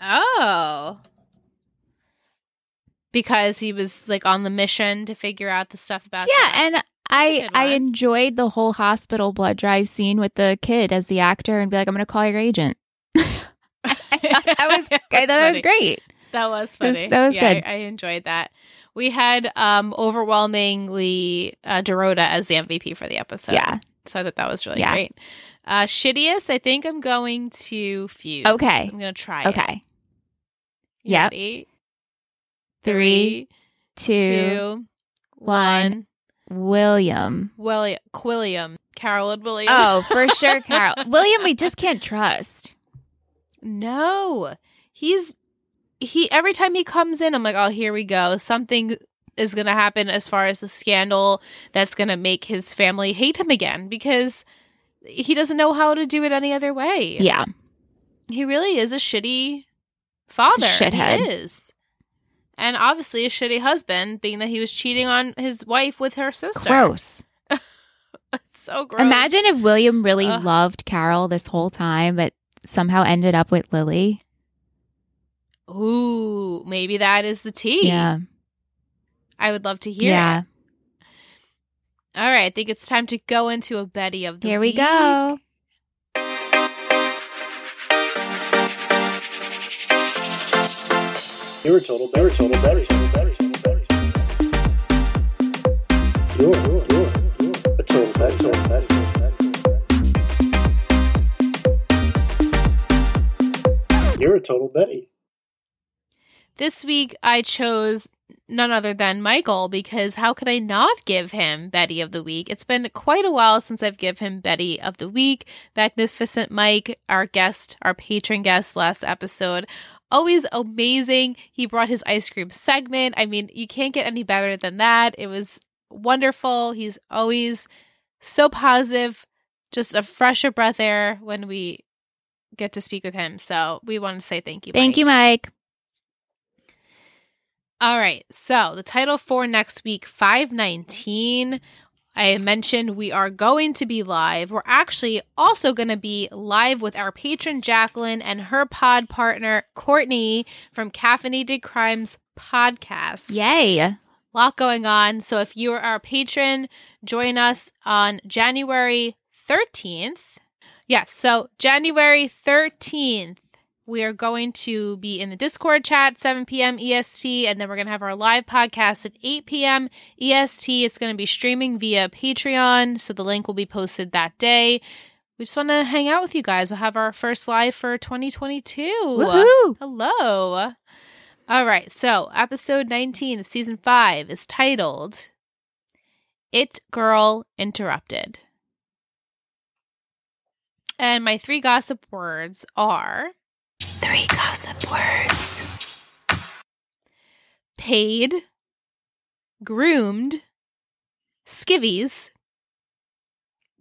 oh, because he was like on the mission to figure out the stuff about. Yeah, Jack. and I I enjoyed the whole hospital blood drive scene with the kid as the actor and be like, I'm gonna call your agent. [LAUGHS] I thought that was [LAUGHS] I thought that was great. That was That was- funny. that was Yeah, good. I, I enjoyed that. We had um overwhelmingly uh, Dorota as the MVP for the episode. yeah. So I thought that was really Yeah. great. Uh, shittiest, I think I'm going to fuse. Okay. I'm going to try. Okay. Yep. ready? Three, two, two, one. William. William, Quilliam, Carol and William. Oh, for sure, Carol. [LAUGHS] William, we just can't trust. no, he's he. Every time he comes in, I'm like, oh, here we go. Something is going to happen as far as the scandal that's going to make his family hate him again because he doesn't know how to do it any other way. Yeah. he really is a shitty father. shithead. He is. And obviously a shitty husband, being that he was cheating on his wife with her sister. Gross. [LAUGHS] So gross. Imagine if William really Ugh. loved Carol this whole time, but somehow ended up with Lily. Ooh, maybe that is the tea. Yeah. I would love to hear yeah. it. All right, I think it's time to go into a Betty of the Here we week. go. You're a total better, total better, total better, total better. You're, you're, you're, you're a total better, total better, total better. You're a total Betty. This week I chose none other than Michael because how could I not give him Betty of the Week? It's been quite a while since I've given him Betty of the Week. Magnificent Mike, our guest, our patron guest last episode, always amazing. He brought his ice cream segment. I mean, you can't get any better than that. It was wonderful. He's always so positive, just a fresher breath air when we get to speak with him. So we want to say thank you. Thank Mike. you, Mike. All right. So the title for next week, 519. I mentioned we are going to be live. We're actually also going to be live with our patron Jacqueline and her pod partner Courtney from Caffeinated Crimes podcast. Yay. A lot going on. So if you are our patron, join us on January 13th. Yes, so January 13th we are going to be in the Discord chat 7 p.m. EST, and then we're going to have our live podcast at 8 p.m. EST. It's going to be streaming via Patreon, so the link will be posted that day. We just want to hang out with you guys. We'll have our first live for 2022. Woohoo! Hello. All right, so episode 19 of season 5 is titled It Girl Interrupted. And my three gossip words are Three gossip words. paid, groomed, skivvies.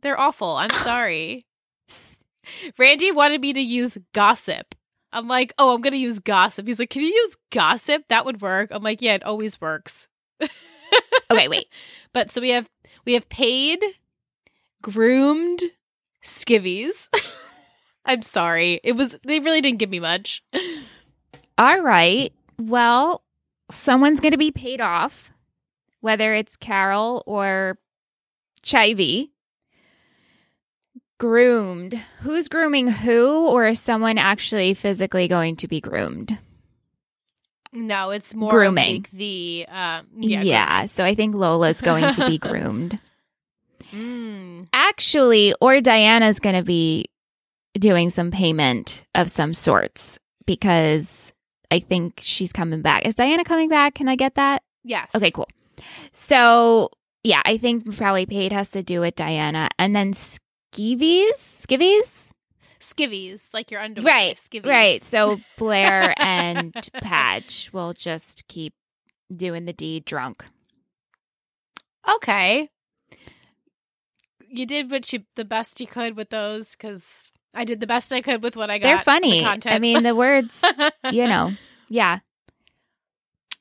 They're awful. I'm [GASPS] sorry. Randy wanted me to use gossip. I'm like, oh, I'm going to use gossip. He's like, can you use gossip? That would work. I'm like, yeah, it always works. [LAUGHS] Okay, wait. But so we have we have paid, groomed, skivvies. [LAUGHS] I'm sorry. It was they really didn't give me much. All right. Well, someone's going to be paid off, whether it's Carol or Chivy. Groomed. Who's grooming who, or is someone actually physically going to be groomed? No, it's more Grooming. like the um Yeah. yeah. so I think Lola's going to be [LAUGHS] groomed. Mm. Actually, or Diana's going to be doing some payment of some sorts because I think she's coming back. Is Diana coming back? Can I get that? Yes. Okay, cool. So yeah, I think probably paid has to do with Diana, and then skivvies, skivvies, Skivvies, like your underwear. right, Skivvies. right. So [LAUGHS] Blair and Patch will just keep doing the deed drunk. Okay. You did what you the best you could with those because I did the best I could with what I got. They're the funny. content. I mean, the words, you [LAUGHS] know, yeah.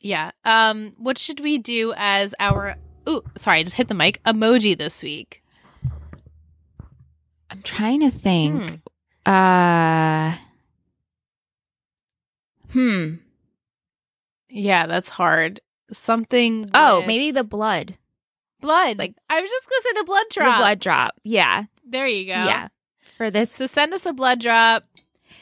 yeah. Um, what should we do as our? Ooh, sorry, I just hit the mic. Emoji this week. I'm trying to think. Uh, hmm. Yeah, that's hard. Something. Oh, maybe the blood, blood. like- Like I was just gonna say the blood drop. the blood drop. Yeah, There you go. yeah. For this, So send us a blood drop.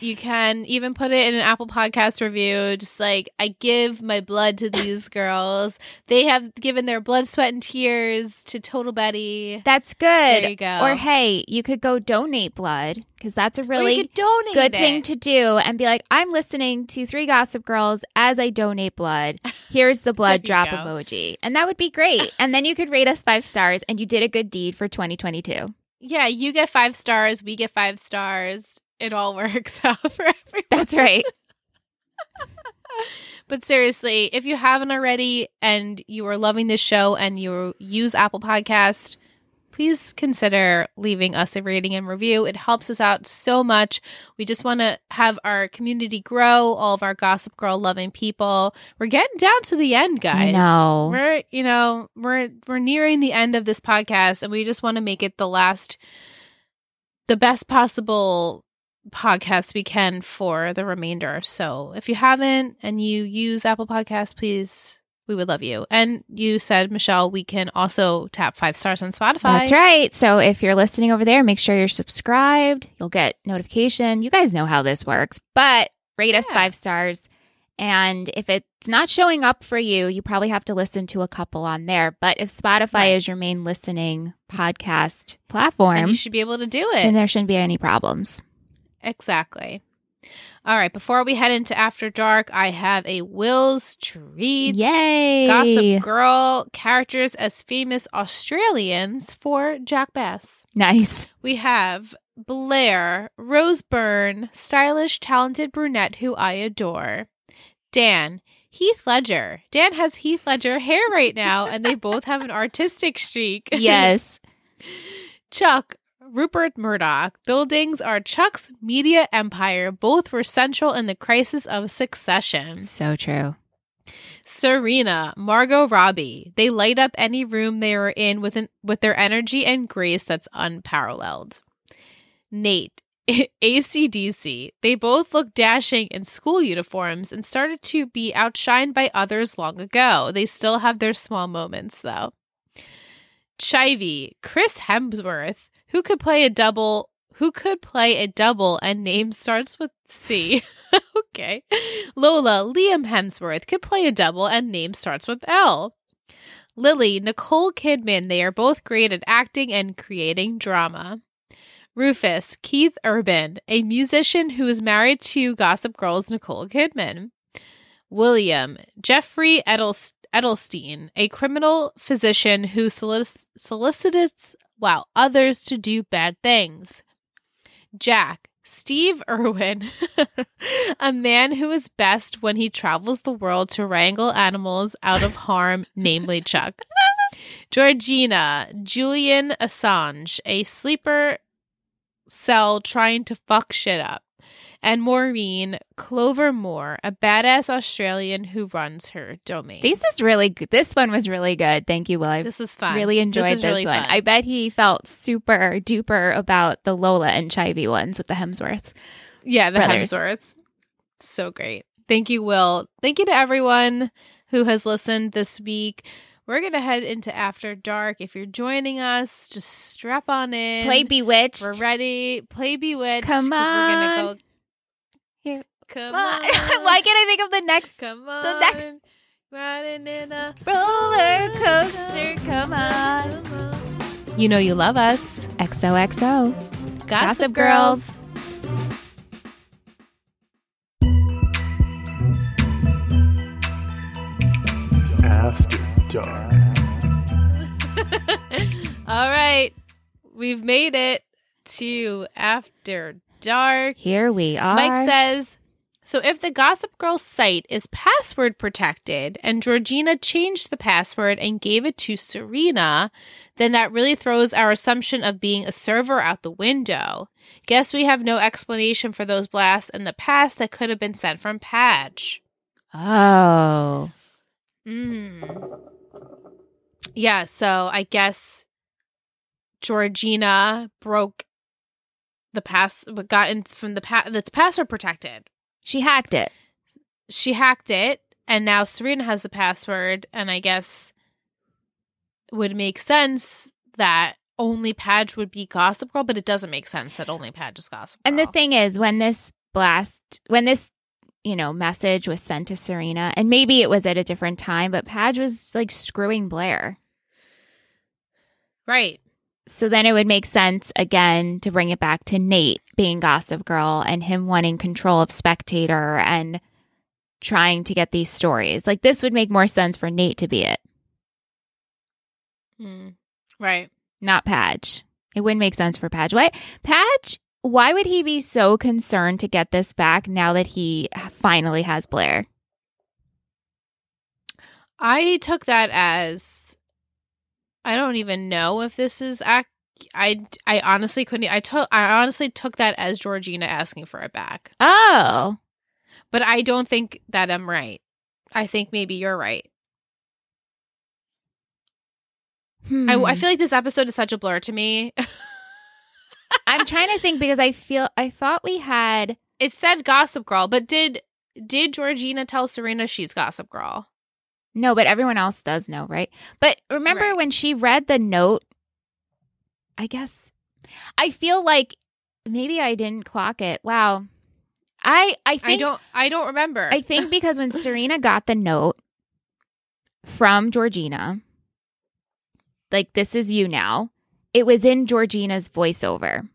You can even put it in an Apple Podcast review. Just like, I give my blood to these [LAUGHS] girls. They have given their blood, sweat, and tears to Total Betty. that's good. There you go. Or hey, you could go donate blood because that's a Or really could donate good it. thing to do and be like, I'm listening to Three Gossip Girls as I donate blood. Here's the [LAUGHS] blood There drop go. emoji. And that would be great. And then you could rate us five stars and you did a good deed for 2022. Yeah, you get five stars. We get five stars. It all [LAUGHS] works out for everyone. That's right. [LAUGHS] But seriously, if you haven't already and you are loving this show and you use Apple Podcast, please consider leaving us a rating and review. It helps us out so much. We just want to have our community grow, all of our Gossip Girl loving people. We're getting down to the end, guys. know. We're, you know, we're we're nearing the end of this podcast and we just want to make it the last the best possible podcast we can for the remainder. So if you haven't and you use Apple Podcasts, please, we would love you. And you said, Michelle, we can also tap five stars on Spotify. That's right. So if you're listening over there, make sure you're subscribed. You'll get notification. You guys know how this works, but rate us five stars. And if it's not showing up for you, you probably have to listen to a couple on there. But if Spotify Right. is your main listening mm-hmm. podcast And platform, you should be able to do it. And there shouldn't be any problems. Exactly. All right. Before we head into After Dark, I have a Will's Treats. Yay! Gossip Girl characters as famous Australians for Jack Bass. Nice. We have Blair, Rose Byrne, stylish, talented brunette who I adore. Dan, Heath Ledger. Dan has Heath Ledger hair right now, and they both have an [LAUGHS] artistic streak. Yes. Chuck, Rupert Murdoch. Buildings are Chuck's media empire. Both were central in the crisis of succession. so true. Serena, Margot Robbie. They light up any room they are in with an, with their energy and grace that's unparalleled. Nate, [LAUGHS] ACDC. They both look dashing in school uniforms and started to be outshined by others long ago. They still have their small moments though. Chivy, Chris Hemsworth, who could play a double who could play a double and name starts with C. [LAUGHS] okay. Lola, Liam Hemsworth could play a double and name starts with L. Lily, Nicole Kidman, they are both great at acting and creating drama. Rufus, Keith Urban, a musician who is married to Gossip Girl's Nicole Kidman. William, Geoffrey Edels- Edelstein, a criminal physician who solic- solicits wow, others to do bad things. Jack, Steve [LAUGHS] Irwin, a man who is best when he travels the world to wrangle animals out of harm, [LAUGHS] namely Chuck. Georgina, Julian Assange, a sleeper cell trying to fuck shit up. And Maureen Clover Moore, a badass Australian who runs her domain. This is really good. This one was really good. Thank you, Will. I this was fun. really enjoyed this, this, really one. fun. I bet he felt super duper about the Lola and Chivy ones with the Hemsworths. Yeah, the brothers. Hemsworths. So great. Thank you, Will. Thank you to everyone who has listened this week. We're going to head into After Dark. If you're joining us, just strap on in. Play Bewitched. We're ready. Play Bewitched. Come 'cause We're on. going to go. Here. Come Come on. [LAUGHS] on. Why can't I think of the next Come on. the next- Riding in a roller coaster? Come on. Come on. You know you love us. XOXO. Gossip, Gossip Girls. Girls. After dark. [LAUGHS] All right. We've made it to After Dark. Here we are. Mike says So if the Gossip Girl site is password protected and Georgina changed the password and gave it to Serena, then that really throws our assumption of being a server out the window. Guess we have no explanation for those blasts in the past that could have been sent from Patch. oh. Mm. Yeah, so I guess Georgina broke the pass, got in from the pa- that's password protected. She hacked it. She hacked it, and now Serena has the password, and I guess it would make sense that only Padge would be Gossip Girl, but it doesn't make sense that only Padge is Gossip Girl. And the thing is, when this blast, when this, you know, message was sent to Serena, and maybe it was at a different time, but Padge was like screwing Blair. right? So then it would make sense again to bring it back to Nate being Gossip Girl and him wanting control of Spectator and trying to get these stories. Like this would make more sense for Nate to be it, Mm. Right. not Padge. It wouldn't make sense for Padge. Why Padge? Why would he be so concerned to get this back now that he finally has Blair? I took that as I don't even know if this is ac- I I honestly couldn't I took I honestly took that as Georgina asking for it back. Oh, But I don't think that I'm right. I think maybe you're right. Hmm. I, I feel like this episode is such a blur to me. I'm [LAUGHS] trying to think because I feel I thought we had it said Gossip Girl, but did did Georgina tell Serena she's Gossip Girl? No, but everyone else does know, right? But remember Right. when she read the note? I guess I feel like maybe I didn't clock it. Wow. I I think I don't I don't remember. I think because when [LAUGHS] Serena got the note from Georgina, like this is you now, it was in Georgina's voiceover.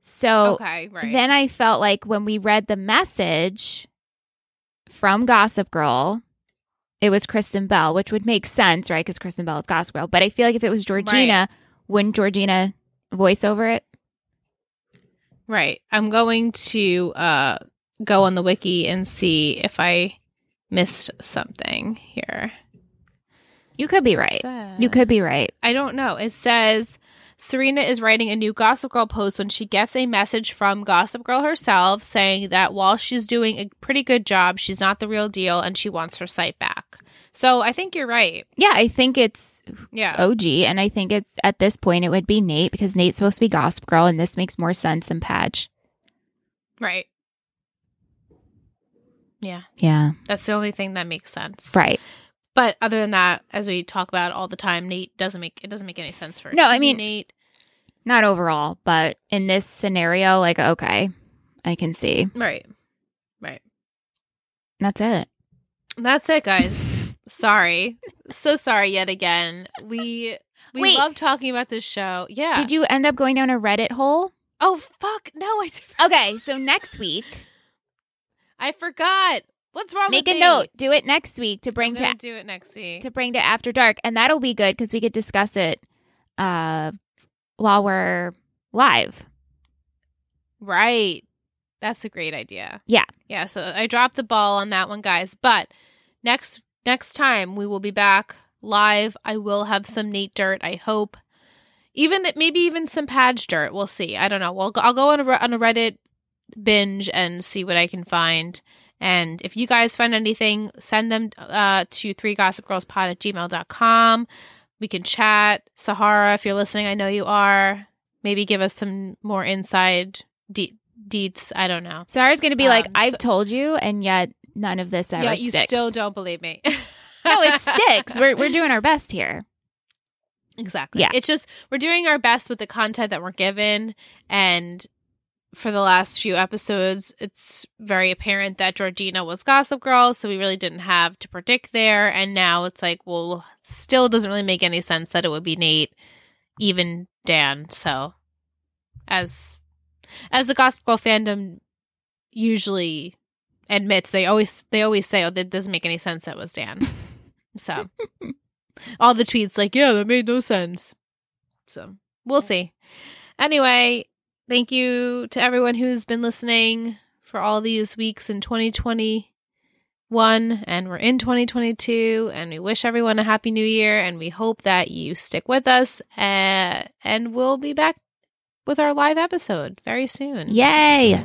So okay, right. then I felt like when we read the message from Gossip Girl, it was Kristen Bell, which would make sense, right? Because Kristen Bell is Gossip Girl. But I feel like if it was Georgina, wouldn't Georgina voice over it? Right. I'm going to uh go on the wiki and see if I missed something here. You could be right. You could be right. I don't know. It says Serena is writing a new Gossip Girl post when she gets a message from Gossip Girl herself saying that while she's doing a pretty good job, she's not the real deal and she wants her site back. So I think you're right. Yeah, I think it's Yeah. OG, and I think it's at this point it would be Nate because Nate's supposed to be Gossip Girl, and this makes more sense than Patch. Right. Yeah. Yeah, That's the only thing that makes sense. right. But other than that, as we talk about all the time, Nate doesn't make it doesn't make any sense for No, I mean- Nate. Not overall, but in this scenario, like, okay, I can see. Right. Right. That's it. That's it, guys. [LAUGHS] sorry. So sorry yet again. We we Wait. love talking about this show. Yeah. Did you end up going down a Reddit hole? Oh fuck. No, I did Okay, so next [LAUGHS] week, I forgot. What's wrong make with a me? note. Do it next week to bring gonna do it next week. to bring to After Dark, and that'll be good because we could discuss it uh, while we're live. Right. That's a great idea. Yeah. Yeah, so I dropped the ball on that one, guys. But next next time we will be back live. I will have some Nate dirt, I hope. Even maybe even some Padge dirt. We'll see. I don't know. We'll I'll go on a, on a Reddit binge and see what I can find. And if you guys find anything, send them uh, to three gossip girls pod at gmail.com. We can chat. Sahara, if you're listening, I know you are. Maybe give us some more inside de- deets. I don't know. Sahara's going to be like, Um, "I've so- told you," and yet none of this ever yeah, you sticks. still don't believe me. [LAUGHS] no, it sticks. We're we're doing our best here. Exactly. Yeah. It's just we're doing our best with the content that we're given and for the last few episodes it's very apparent that Georgina was Gossip Girl, so we really didn't have to predict there and now it's like well still doesn't really make any sense that it would be Nate even Dan. So as as the Gossip Girl fandom usually admits they always they always say oh that doesn't make any sense that was Dan. [LAUGHS] so all the tweets like, yeah, that made no sense. So we'll see. Anyway, thank you to everyone who's been listening for all these weeks in 2021. And we're in 2022. And we wish everyone a happy new year. And we hope that you stick with us. Uh, and we'll be back with our live episode very soon. Yay!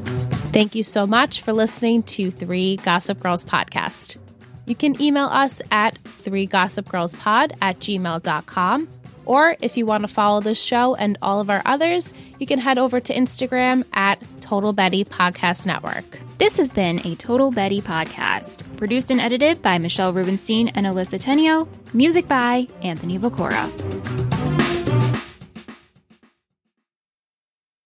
Thank you so much for listening to Three Gossip Girls Podcast. You can email us at three gossipgirlspod at gmail.com. Or if you want to follow this show and all of our others, you can head over to Instagram at Total Betty Podcast Network. This has been a Total Betty podcast, produced and edited by Michelle Rubenstein and Alyssa Tenio. Music by Anthony Viccora.